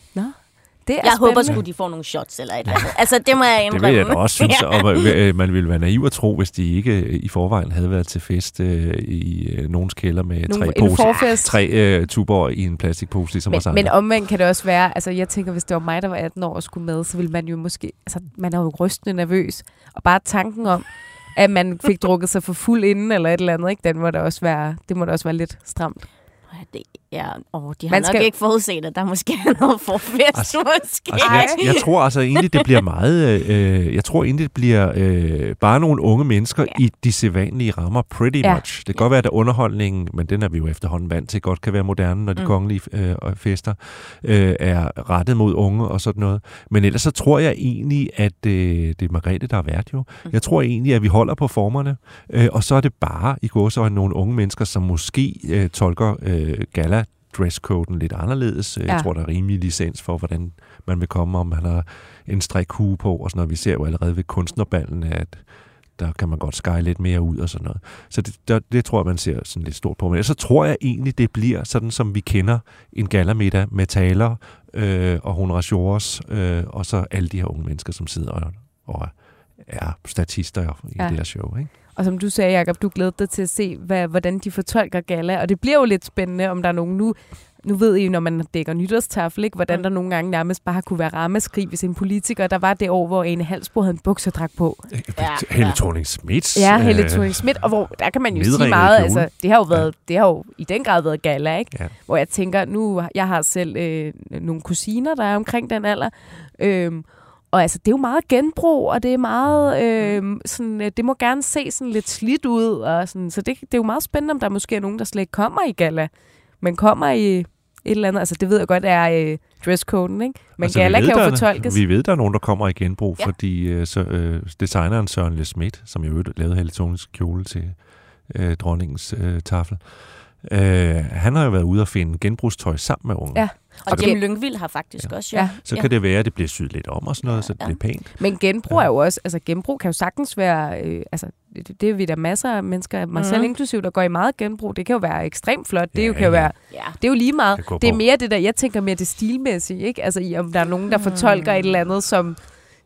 Det er Jeg håber spændende. sgu, de får nogle shots eller et eller andet. Altså, det må jeg Det indrømme. vil jeg da også synes, og øh, man ville være naiv at tro, hvis de ikke øh, i forvejen havde været til fest øh, i øh, nogens kælder med Nogle- tre, pose, forfest. tre øh, tuber i en plastikpose, ligesom os Men, andre. men omvendt kan det også være, altså jeg tænker, hvis det var mig, der var 18 år og skulle med, så ville man jo måske, altså man er jo rystende nervøs. Og bare tanken om, at man fik drukket sig for fuld inden eller et eller andet, ikke? Den må da også være, det må da også være lidt stramt. Det, Ja, og de har Man nok skal- ikke forudset, at der måske er noget forfest, Altså- måske. Altså, jeg, jeg tror altså egentlig, det bliver meget... Øh, jeg tror egentlig, det bliver øh, bare nogle unge mennesker ja. i de sædvanlige rammer, pretty Ja. ja. much. Det kan godt være, at underholdningen, men den er vi jo efterhånden vant til, godt kan være moderne, når de Mm. kongelige øh, fester øh, er rettet mod unge og sådan noget. Men ellers så tror jeg egentlig, at øh, det er Margrethe, der er vært jo. Mm. Jeg tror egentlig, at vi holder på formerne, øh, og så er det bare i gåsøjne nogle unge mennesker, som måske øh, tolker øh, gala dresscoden lidt anderledes. Ja. Ja. Jeg tror, der er rimelig licens for, hvordan man vil komme, om man har en strikhue på og sådan noget. Vi ser jo allerede ved kunstnerballen, at der kan man godt skære lidt mere ud og sådan noget. Så det, der, det tror jeg, man ser sådan lidt stort på. Men så tror jeg egentlig, det bliver sådan, som vi kender en gallermiddag med taler øh, og honoratiores, øh, og så alle de her unge mennesker, som sidder og, og er statister i ja. det her show. Ikke? Og som du sagde, Jacob, du glæder dig til at se, hvad, hvordan de fortolker gala. Og det bliver jo lidt spændende, om der er nogen nu... Nu ved I, når man dækker nytårstafel, ikke, hvordan Mm. der nogle gange nærmest bare kunne være rammeskrig, hvis en politiker, der var det år, hvor en Halsbo havde en bukserdragt på. Ja, Helle ja. thorning Smith. Ja, Helle thorning Schmidt, og hvor der kan man jo sige meget, kjole. altså det har jo været, det har jo i den grad været gala, ikke? Ja. Hvor jeg tænker, nu, jeg har selv øh, nogle kusiner, der er omkring den alder, øhm, og altså, det er jo meget genbrug, og det er meget, øh, sådan, øh, det må gerne se sådan lidt slidt ud, og sådan, så det, det er jo meget spændende, om der måske er nogen, der slet ikke kommer i gala, men kommer i et eller andet, altså det ved jeg godt er øh, dresscoden, ikke? Men altså, gala kan jo der- fortolkes. Vi ved, der er nogen, der kommer i genbrug, Ja. fordi øh, så, øh, designeren Søren Le Schmidt, som jo lavede Helle Thornings kjole til øh, dronningens øh, tafel, øh, han har jo været ude og finde genbrugstøj sammen med unge. Ja. Og. Jim Lyngvild har faktisk også, ja. Ja. Så kan det være, at det bliver syet lidt om og sådan noget, så det Ja. bliver pænt. Men genbrug er jo også, altså genbrug kan jo sagtens være, øh, altså det, det er vi der masser af mennesker, mig selv Mhm. inklusiv, der går i meget genbrug. Det kan jo være ekstremt flot. Det Ja, jo kan jo ja. være, ja. det er jo lige meget. Det er mere det der, jeg tænker mere det stilmæssige, ikke? Altså i, om der er nogen, der fortolker et eller andet, som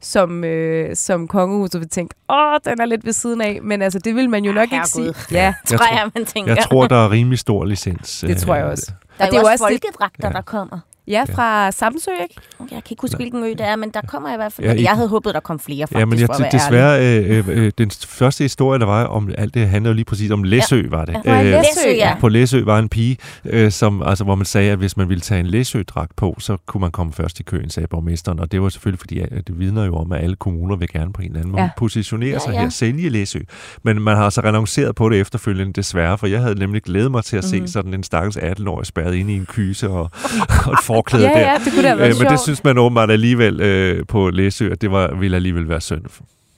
som, øh, som kongehuset vil tænke, åh, den er lidt ved siden af, men altså, det vil man jo nok ikke sige. herregud. Ja, Jeg Tror jeg, man tænker. Jeg tror, der er rimelig stor licens. Det tror jeg øh, også. Der er Og jo det er jo også det- folkedragter, Ja. der kommer. Ja fra Samsø, ikke? Jeg kan ikke huske, hvilken ø det er, men der kommer i hvert fald. Ja, Ja, jeg havde håbet, der kom flere, faktisk, Ja, men jeg, for at desværre, øh, øh, den første historie, der var om alt det, handlede jo lige præcis om Læsø, var det. Ja. Øh, Læsø, Læsø, ja. ja. På Læsø var en pige, øh, som, altså, hvor man sagde, at hvis man ville tage en Læsø-dragt på, så kunne man komme først i køen, sagde borgmesteren. Og det var selvfølgelig, fordi det vidner jo om, at alle kommuner vil gerne på en eller anden måde Ja. ja. positionere Ja, sig ja. her, sælge Læsø. Men man har altså renonceret på det efterfølgende, desværre, for jeg havde nemlig glædet mig til at se Mhm. sådan en stakkels 18-årig spærret inde i en kyse og, og et forklæde Ja, der. ja, det kunne da have været Øh, men det synes man åbenbart alligevel øh, på Læsø, at det var, ville alligevel være synd.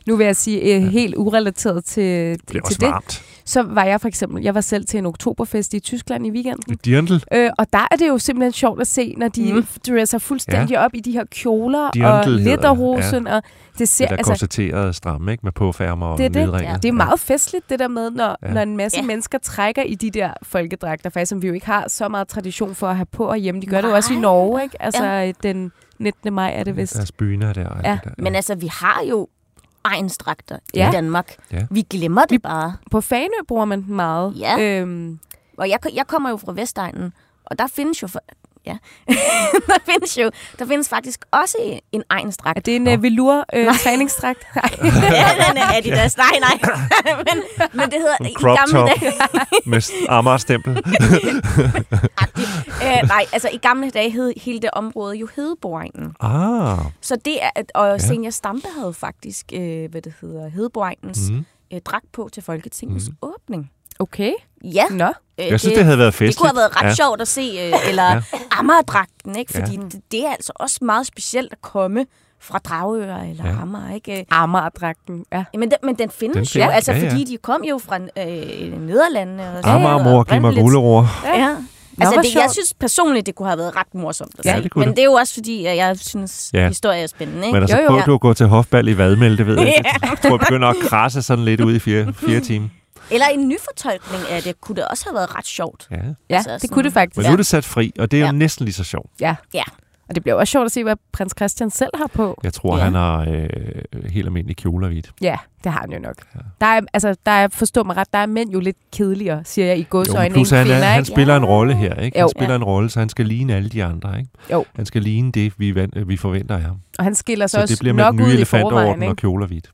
Det Nu vil jeg sige, øh, helt urelateret til, bliver til også det, varmt. så var jeg for eksempel, jeg var selv til en oktoberfest i Tyskland i weekenden. Dirndl. Øh, og der er det jo simpelthen sjovt at se, når de Mm. dresser fuldstændig ja. op i de her kjoler Dirndl og det, letterhosen. Ja. Og det ser, Det der altså, stramme, ikke? Med påfærmer og det er det. Ja. Det er meget festligt, det der med, når, Ja. ja. når en masse Ja. ja. mennesker trækker i de der folkedragter, faktisk, som vi jo ikke har så meget tradition for at have på hjemme. De gør det jo også i Nej. Norge, ikke? Altså ja. den 19. maj er det vist. Deres byner der. og Ja. det der. Men altså, vi har jo egensdragter Ja. i Danmark. Ja. Vi glemmer det bare. På Fanø bruger man den meget. Ja. Øhm, Og jeg, jeg kommer jo fra Vestegnen, og der findes jo... Ja. der findes jo... Der findes faktisk også en egensdragt. er det en uh, velour øh, træningsdragt? Nej. ja, den er Adidas. Nej, nej. men, men det hedder... En i crop gamle top. dage, Med Amager-stempel. øh, nej, altså i gamle dage hed hele det område jo Hedeborgegnen. ah. Så det er, og Ja. ja. Senior Stampe havde faktisk, øh, hvad det hedder, Hedeborgegnens mm. øh, dragt på til Folketingets mm. åbning. Okay. Ja, Nå. øh, Jeg synes, det, havde været festligt. det kunne have været ret ja. ja. sjovt at se, øh, eller Ja. ja. Amagerdragten, ikke? Ja. Fordi det, det er altså også meget specielt at komme fra Dragør eller Ja. ja. Amager, ikke? Amagerdragten. Ja. Men den, men den findes Den den jo, findes, altså ja, ja. fordi de kom jo fra øh, Nederlandene. Og Amager, mor, giv mig guleror. Ja. hvor Altså, det, jeg synes personligt, det kunne have været ret morsomt at se. Ja, det kunne Men det. det er jo også fordi, at jeg synes, Ja. ja. historie er spændende. Ikke? Men altså, Jo, jo. prøv du at gå til hofbal i vadmel, det ved jeg ikke. Ja. Jeg tror, jeg begynder at krasse sådan lidt ud i fire, fire timer. Eller en nyfortolkning af det, kunne det også have været ret sjovt. Ja. Ja, Altså, det sådan- kunne det faktisk. Men nu er det sat fri, og det er jo Ja. næsten lige så sjovt. Ja. Ja. Og det bliver også sjovt at se, hvad prins Christian selv har på. Jeg tror, Ja. han har øh, helt almindelige kjoler hvidt. Ja, det har han jo nok. Der er, altså, der er, forstå mig ret, der er mænd jo lidt kedeligere, siger jeg i Jo, godsøjne, plus han, er, kvinder, han ikke? spiller en rolle her, ikke? Han Jo. spiller en rolle, så han skal ligne alle de andre, ikke? Jo. Han skal ligne det, vi, van- øh, vi forventer af ham. Og han skiller sig Så også det bliver med nok den ud nye i forvejen, elefantorden ikke? og kjoler hvidt.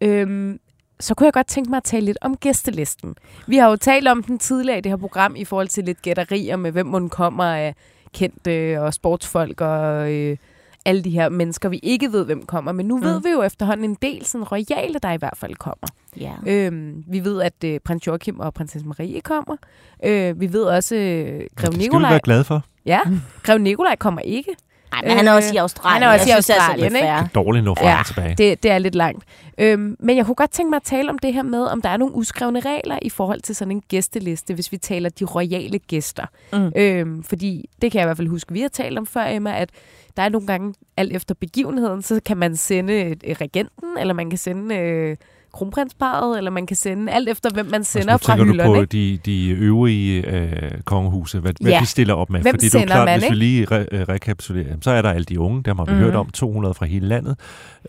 Øhm, så kunne jeg godt tænke mig at tale lidt om gæstelisten. Vi har jo talt om den tidligere i det her program i forhold til lidt gætterier med, hvem hun kommer af kendte og sportsfolk og øh, alle de her mennesker, vi ikke ved, hvem kommer. Men nu mm. ved vi jo efterhånden en del sådan royale, der i hvert fald kommer. Ja. Øhm, vi ved, at øh, prins Joachim og prinsesse Marie kommer. Øh, vi ved også, øh, Grev det skal vi Nikolaj... være glade for. Ja, Grev Nikolaj kommer ikke. Ej, men han er også i Øh, Australien. han er også Jeg i synes, det er så Australien, ikke? fair. Dårligt nå fra Ja, tilbage. Det, det er lidt langt. Øhm, men jeg kunne godt tænke mig at tale om det her med, om der er nogle uskrevne regler i forhold til sådan en gæsteliste, hvis vi taler de royale gæster. Mm. Øhm, fordi det kan jeg i hvert fald huske, vi har talt om før, Emma, at der er nogle gange, alt efter begivenheden, så kan man sende øh, regenten, eller man kan sende øh, kronprinsparet, eller man kan sende alt efter, hvem man sender altså, fra nu tænker hylderne. du på de, de øvrige øh, kongehuse, hvad, ja. hvad de stiller op med. Hvem Fordi det er klart, man, hvis vi lige re- øh, rekapitulerer, så er der alle de unge, dem har vi mm. hørt om, 200 fra hele landet,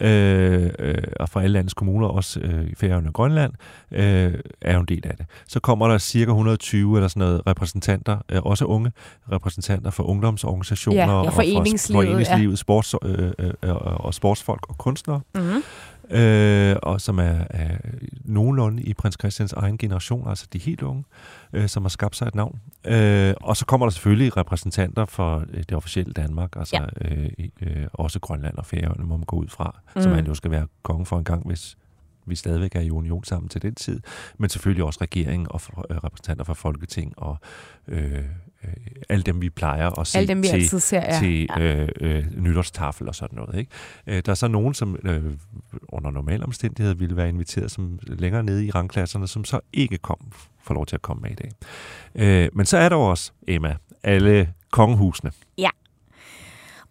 øh, øh, og fra alle landets kommuner, også øh, i Færøerne og Grønland, øh, er jo en del af det. Så kommer der cirka 120 eller sådan noget repræsentanter, øh, også unge repræsentanter for ungdomsorganisationer Ja, ja, og for foreningslivet, ja. foreningslivet sports, øh, øh, øh, og sportsfolk og kunstnere Mm-hmm. Øh, og som er, er nogenlunde i prins Christians egen generation, altså de helt unge, øh, som har skabt sig et navn. Øh, og så kommer der selvfølgelig repræsentanter for øh, det officielle Danmark, altså ja. øh, øh, også Grønland og Færøerne må man gå ud fra, mm. som han jo skal være konge for en gang, hvis vi stadigvæk er i union sammen til den tid, men selvfølgelig også regeringen og for, øh, repræsentanter fra Folketing og øh, øh, alle dem, vi plejer at se Alle dem, vi til, ser, ja. til øh, øh, nytårstafel og sådan noget. Ikke? Øh, der er så nogen, som øh, under normale omstændigheder ville være inviteret som længere nede i rangklasserne, som så ikke kom, får lov til at komme med i dag. Øh, men så er der også, Emma, alle kongehusene.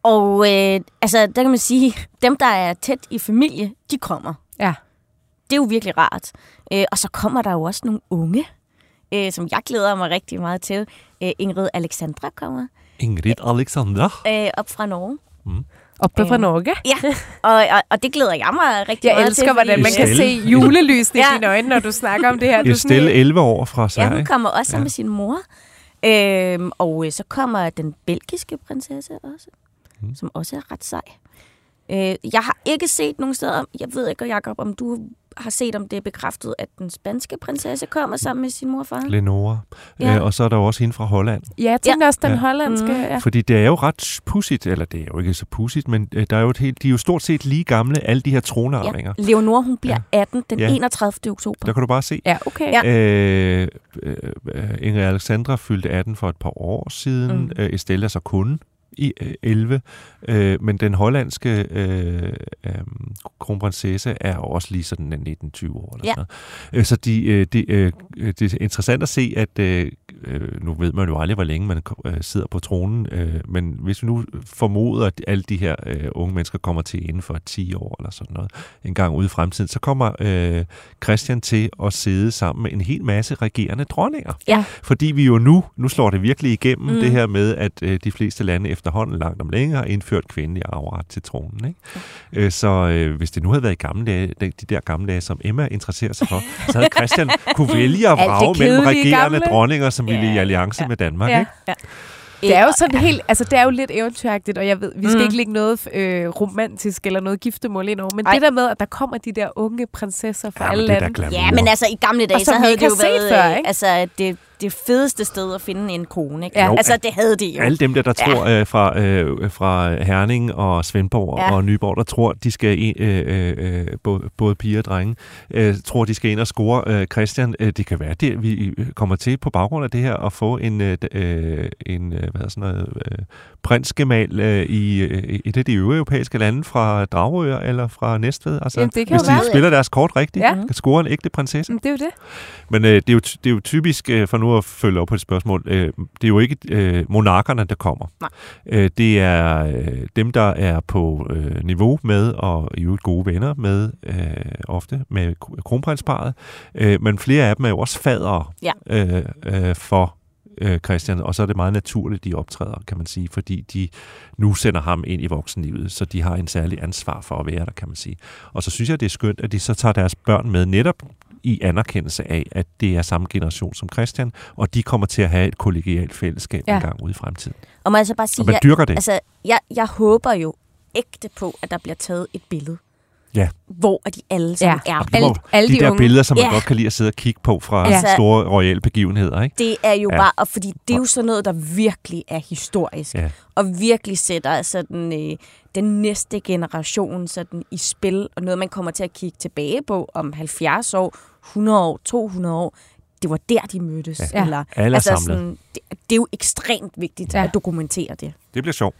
Og øh, altså, der kan man sige, dem, der er tæt i familie, de kommer. Ja. Det er jo virkelig rart. Øh, og så kommer der jo også nogle unge, øh, som jeg glæder mig rigtig meget til. Øh, Ingrid Alexandra kommer Ingrid Alexandra. øh, op fra Norge. Oppe fra Øh, Norge. Ja, og, og, og det glæder jeg mig rigtig Jeg meget elsker, til. hvordan man kan se julelysene i Ja. dine øjne, når du snakker om det her. Du er helt- 11 år fra Ja, Sverige. hun kommer også Ja. ja. med sin mor. Øhm, og øh, så kommer den belgiske prinsesse også, Mm. mm. som også er ret sej. Øh, jeg har ikke set nogen steder, jeg ved ikke, Jacob, om du har set, om det er bekræftet, at den spanske prinsesse kommer sammen med sin mor og far. Lenore. Ja. Øh, og så er der jo også hende fra Holland. Ja, jeg tænker også den Ja. hollandske. Mm. Ja. Fordi det er jo ret pudsigt, eller det er jo ikke så pudsigt, men øh, der er jo et helt, de er jo stort set lige gamle, alle de her tronarvinger. Ja. Leonore, hun bliver 18 den Ja. 31. oktober. Der kan du bare se. ja, okay. Ja. Øh, øh, øh, Ingrid Alexandra fyldte 18 for et par år siden. Mm. Øh, Estelle er så kun i øh, 11. Øh, men den hollandske øh, øh, kronprinsesse er også lige sådan en 19-20 år. Eller Ja. sådan noget. Øh, så de, øh, de, øh, det er interessant at se, at øh, øh, nu ved man jo aldrig, hvor længe man øh, sidder på tronen, øh, men hvis vi nu formoder, at alle de her øh, unge mennesker kommer til inden for 10 år eller sådan noget, en gang ude i fremtiden, så kommer øh, Christian til at sidde sammen med en hel masse regerende dronninger. Ja. Fordi vi jo nu, nu slår det virkelig igennem, mm. Det her med, at øh, de fleste lande efterhånden langt om længe har indført kvindelig arveret til tronen. Ikke? Øh, så øh, hvis det nu havde været i gamle dage, de, de der gamle dage, som Emma interesserer sig for, så havde Christian kunne vælge at vrage mellem regerende gamle. dronninger, som ville i Ja. alliance Ja. med Danmark. Ja. Ikke? Det er jo sådan helt, altså det er jo lidt eventyragtigt, og jeg ved, vi skal Mm. ikke lægge noget øh, romantisk eller noget giftemål ind over, men Ej. det der med, at der kommer de der unge prinsesser fra Ja, alle lande. Ja, men altså i gamle dage, så havde det jo været før, øh, ikke? altså, det, det fedeste sted at finde en kone. Ikke? Ja. Jo, altså, det havde de jo. Alle dem der, der Ja. tror øh, fra, øh, fra Herning og Svendborg ja. Og Nyborg, der tror, de skal ind, øh, øh, både, både piger og drenge, øh, tror, de skal ind og score øh, Christian. Øh, det kan være, det vi kommer til på baggrund af det her at få en, øh, øh, en øh, hvad hedder sådan noget, øh, prinsgemal øh, i øh, et af de øvrige europæiske lande fra Dragør eller fra Næstved. Altså, Jamen, det kan hvis jo de være. spiller deres kort rigtigt, Ja. kan score en ægte prinsesse. Men det er jo det. Men øh, det, er jo, det er jo typisk, øh, for nu at følge op på et spørgsmål, øh, det er jo ikke øh, monarkerne, der kommer. Nej. Øh, det er øh, dem, der er på øh, niveau med, og i øvrigt gode venner med, øh, ofte med kr- kronprinsparet. Øh, men flere af dem er jo også fadere Ja. øh, øh, for øh, Christian, og så er det meget naturligt, de optræder, kan man sige, fordi de nu sender ham ind i voksenlivet, så de har en særlig ansvar for at være der, kan man sige. Og så synes jeg, det er skønt, at de så tager deres børn med netop i anerkendelse af, at det er samme generation som Christian, og de kommer til at have et kollegialt fællesskab Ja. en gang ude i fremtiden. Og må jeg så bare Og sige, man jeg, dyrker det. altså, jeg, jeg håber jo ægte på, at der bliver taget et billede. Ja. hvor er de alle sammen Ja. er. Det Alle- alle de, de der unge. billeder, som man Ja. godt kan lide at sidde og kigge på fra Altså- store royale begivenheder, ikke? Det er jo ja. bare, og fordi det er jo sådan noget, der virkelig er historisk. Ja. Og virkelig sætter sådan, øh, den næste generation sådan, i spil, og noget, man kommer til at kigge tilbage på om 70 år, 100 år, 200 år. Det var der, de mødtes. Ja. Eller, Alle er samlet. sådan, det, det er jo ekstremt vigtigt Ja. ja. at dokumentere det. Det bliver sjovt.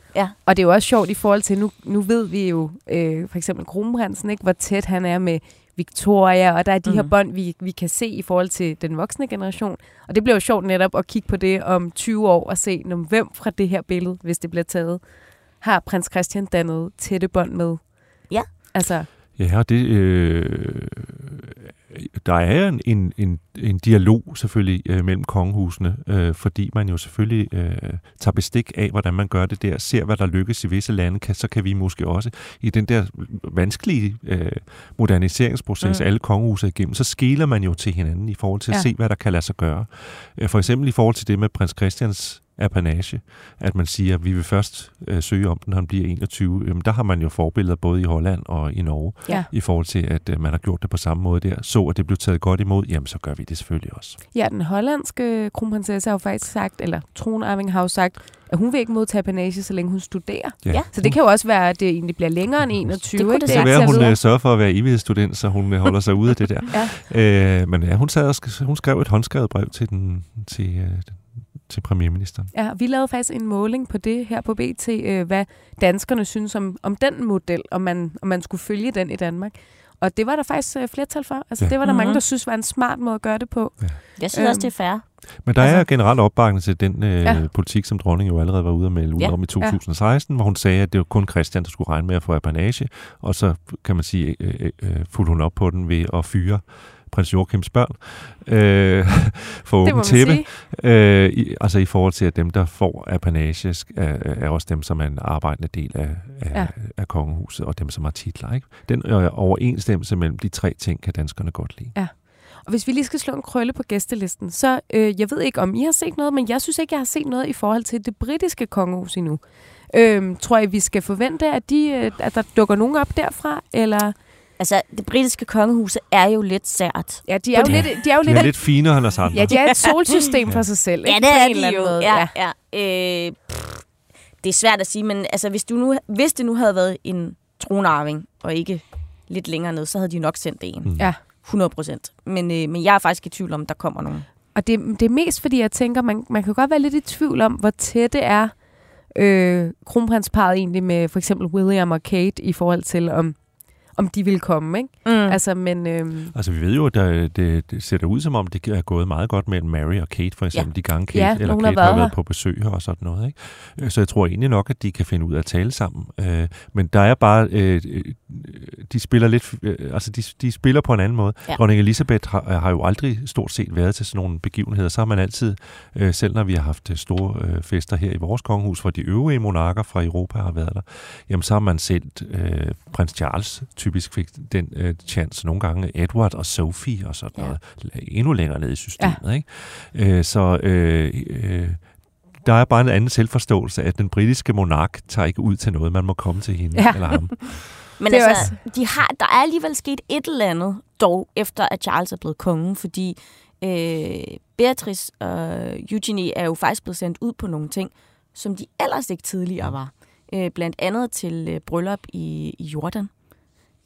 Og det er jo også sjovt i forhold til, nu, nu ved vi jo øh, for eksempel kronprinsen, ikke, hvor tæt han er med Victoria, og der er de mm. her Mhm. bånd, vi, vi kan se i forhold til den voksne generation. Og det bliver jo sjovt netop at kigge på det om 20 år og se, når, hvem fra det her billede, hvis det bliver taget, har prins Christian dannet tætte bånd med. Ja. Altså, Ja, og det, øh, der er en, en, en, en dialog selvfølgelig øh, mellem kongehusene, øh, fordi man jo selvfølgelig øh, tager bestik af, hvordan man gør det der, ser, hvad der lykkes i visse lande, kan, så kan vi måske også i den der vanskelige øh, moderniseringsproces, mm. Alle kongehuse er igennem, så skiller man jo til hinanden i forhold til at Ja. ja. se, hvad der kan lade sig gøre. Øh, For eksempel i forhold til det med prins Christians apanage, at man siger, at vi vil først øh, søge om den, når han bliver 21. Jamen, der har man jo forbilleder både i Holland og i Norge, Ja. i forhold til, at øh, man har gjort det på samme måde der. Så at det blev taget godt imod, jamen så gør vi det selvfølgelig også. ja, den hollandske kronprinsesse har jo faktisk sagt, eller tronarving har jo sagt, at hun vil ikke modtage panage, så længe hun studerer. Ja. Så det kan jo også være, at det egentlig bliver længere end 21. Det kunne det Det kan være, hun øh, sørger for at være evighedsstudent, så hun øh, holder sig ude af det der. Ja. Øh, men ja, hun, sad og sk- hun skrev et håndskrevet brev til, den, til, øh, til premierministeren. Ja, vi lavede faktisk en måling på det her på BT, øh, hvad danskerne synes om, om den model, om man, om man skulle følge den i Danmark. Og det var der faktisk øh, flertal for. Altså, Ja. ja. det var der mm-hmm. mange, Mhm. der synes var en smart måde at gøre det på. Jeg synes Øhm, også, det er fair. Men der altså, er generelt opbakning til den øh, Ja. ja. politik, som dronningen jo allerede var ude at melde ud Ja. om i 2016, hvor hun sagde, at det var kun Christian, der skulle regne med at få apanage, og så kan man sige, øh, øh, øh, fulgte hun op på den ved at fyre prins Joachims børn øh, for Det må åben man tæppe. Øh, i, altså i forhold til, at dem, der får apanage, er, er også dem, som er en arbejdende del af, af, Ja. ja. af kongehuset, og dem, som har titler. Ikke? Den øh, overensstemmelse mellem de tre ting, kan danskerne godt lide. Og hvis vi lige skal slå en krølle på gæstelisten, så øh, jeg ved ikke, om I har set noget, men jeg synes ikke, jeg har set noget i forhold til det britiske kongehus endnu. Øhm, tror I, vi skal forvente, at, de, øh, at der dukker nogen op derfra? Eller? Altså, det britiske kongehus er jo lidt sært. Ja, de er jo Ja. lidt, de er jo De lidt, er lidt finere end os andre. ja, de er et solsystem for sig selv. Ja, ikke? det er de jo. måde. Ja, ja. Øh, pff, det er svært at sige, men altså, hvis, du nu, hvis det nu havde været en tronarving, og ikke lidt længere ned, så havde de nok sendt en. Mm. Ja. 100 procent. Men, øh, men jeg er faktisk i tvivl om, der kommer nogen. Og det, det er mest fordi, jeg tænker, man, man kan godt være lidt i tvivl om, hvor tætte er øh, kronprinsparet egentlig med for eksempel William og Kate i forhold til, om, om de vil komme. Ikke? Mm. Altså, men øh, Altså, vi ved jo, at der, det, det ser ud som om, det er gået meget godt mellem Mary og Kate, for eksempel, ja. de gange Kate, Ja, eller har Kate har været været her. på besøg her og sådan noget. Ikke? Så jeg tror egentlig nok, at de kan finde ud af at tale sammen. Øh, Men der er bare, øh, øh, de spiller lidt, øh, altså de, de spiller på en anden måde. Ja. Ja. Dronning Elisabeth har, har jo aldrig stort set været til sådan nogle begivenheder. Så har man altid, øh, selv når vi har haft øh, store øh, fester her i vores kongehus, hvor de øvrige monarker fra Europa har været der, jamen så har man sendt øh, prins Charles, typisk fik den øh, chance nogle gange, Edward og Sophie og sådan Ja. noget, endnu længere ned i systemet. Ja. Ikke? Øh, så øh, øh, der er bare en anden selvforståelse, at den britiske monark tager ikke ud til noget, man må komme til hende Ja. eller ham. Men Det altså, de har, der er alligevel sket et eller andet, dog efter at Charles er blevet konge, fordi øh, Beatrice og Eugenie er jo faktisk blevet sendt ud på nogle ting, som de ellers ikke tidligere var. Øh, blandt andet til øh, bryllup i, i Jordan,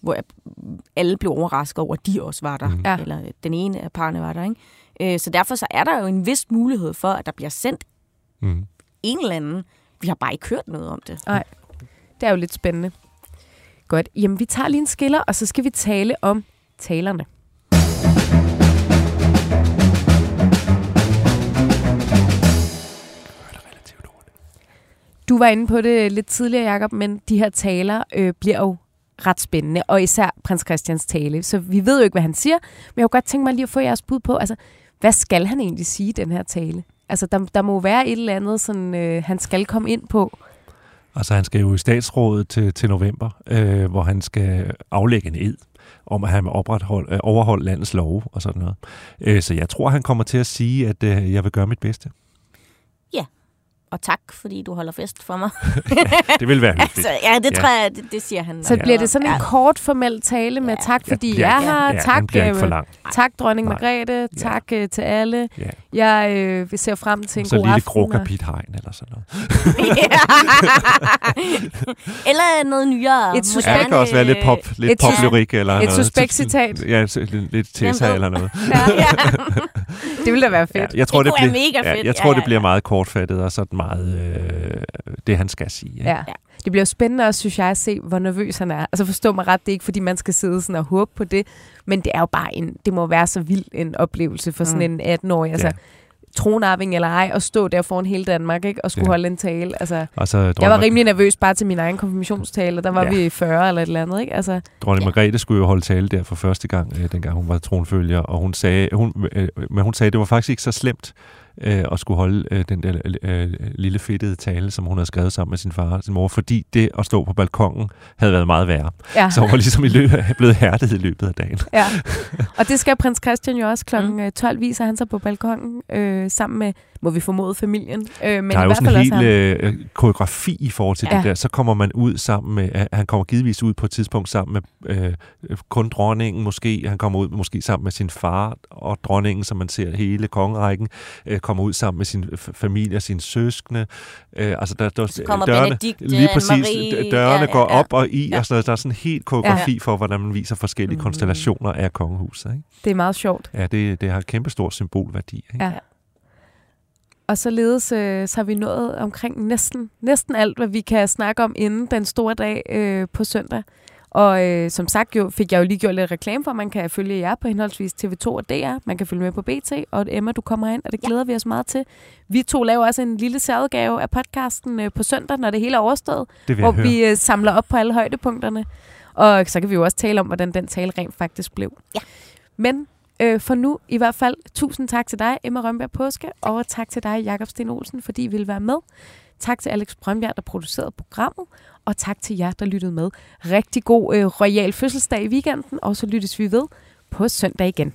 hvor jeg- alle blev overrasket over, at de også var der. Ja. Eller den ene af parerne var der, ikke? Øh, så derfor så er der jo en vis mulighed for, at der bliver sendt Mm. en eller anden. Vi har bare ikke hørt noget om det. det er jo lidt spændende. Godt. Jamen, vi tager lige en skiller, og så skal vi tale om talerne. Du var inde på det lidt tidligere, Jacob, men de her taler øh, bliver jo ret spændende, og især prins Christians tale. Så vi ved jo ikke, hvad han siger, men jeg kunne godt tænke mig lige at få jeres bud på, altså, hvad skal han egentlig sige i den her tale? Altså, der, der må være et eller andet, sådan, øh, han skal komme ind på. Altså, han skal jo i statsrådet til, til november, øh, hvor han skal aflægge en ed om at han vil opretholde, øh, overholde landets love og sådan noget. Øh, så jeg tror, han kommer til at sige, at øh, jeg vil gøre mit bedste. Og tak, fordi du holder fest for mig. Det vil være hyggeligt. altså, ja, det Ja. tror jeg, det, det siger han. Så nok. bliver det sådan en Ja. kort formel tale med Ja. tak, fordi bliver jeg er her. ja, tak, bliver ikke for øh, lang. tak dronning Nej. Margrethe. Tak øh, til alle. Ja. Jeg øh, vil se frem til en Så god lille aften. og- krokapit hegn eller sådan noget. Eller noget nyere. Et suspekt- Ja, det kan også være lidt pop, lidt Et poplyrik eller et noget. suspekt citat. Ja, så lidt, Tessa eller noget. Ja. det ville da være Ja, fedt. jeg tror, Det det, bliver, mega ja, fedt. jeg tror, Ja, det ja, bliver ja. meget kortfattet og sådan meget øh, det, han skal sige. Ikke? Ja. Det bliver spændende også, synes jeg, at se, hvor nervøs han er. Altså forstå mig ret, det er ikke, fordi man skal sidde sådan og håbe på det, men det er jo bare en, det må være så vild en oplevelse for sådan Mm. en 18-årig. Altså, Ja. tronarving eller ej, og stå der foran hele Danmark, ikke? Og skulle Ja. holde en tale. Altså, Og så jeg var rimelig nervøs bare til min egen konfirmationstale, og der var Ja. ja. vi 40 eller et eller andet, ikke? Altså, dronning Margrethe skulle jo holde tale der for første gang, øh, dengang hun var tronfølger, og hun sagde, hun, øh, men hun sagde, at det var faktisk ikke så slemt øh, at skulle holde øh, den der øh, lille fedtede tale, som hun havde skrevet sammen med sin far og sin mor, fordi det at stå på balkongen havde været meget værre. ja. Så hun var ligesom i løbet, blevet hærdet i løbet af dagen. ja. Og det skal prins Christian jo også. Klokken Mm. mm. 12 viser han sig på balkongen, øh, sammen med, må vi formode, familien. Øh, men der er i jo hvert sådan fald en hel ham. øh, koreografi i forhold til ja. Ja. det der. Så kommer man ud sammen med, øh, han kommer givetvis ud på et tidspunkt sammen med øh, kun dronningen måske. Han kommer ud måske sammen med sin far og dronningen, som man ser hele kongerækken. Øh, kommer ud sammen med sin familie og sine søskende. Øh, altså der, der, Så kommer dørene, Benedikte, lige præcis, Anne-Marie, dørene ja, ja, går ja. op og i, Ja. og så der er sådan en helt koreografi ja. for, hvordan man viser forskellige Mm. konstellationer af kongehuset. Ikke? Det er meget sjovt. Ja, det, det har kæmpe stor symbolværdi. Ikke? Ja. Og således øh, så har vi nået omkring næsten, næsten alt, hvad vi kan snakke om inden den store dag øh, på søndag. Og øh, som sagt jo, fik jeg jo lige gjort lidt reklame for, at man kan følge jer på henholdsvis TV2 og DR. Man kan følge med på BT, og Emma, du kommer ind, og det glæder vi os meget til. Vi to laver også en lille særudgave af podcasten øh, på søndag, når det hele er overstået, hvor høre. vi øh, samler op på alle højdepunkterne. Og så kan vi jo også tale om, hvordan den tale rent faktisk blev. Ja. Men øh, for nu i hvert fald, tusind tak til dig, Emma Rønberg Påske, og tak til dig, Jakob Sten Olsen, fordi I ville være med. Tak til Alex Brønbjerg, der producerede programmet, og tak til jer, der lyttede med. Rigtig god øh, royal fødselsdag i weekenden, og så lyttes vi ved på søndag igen.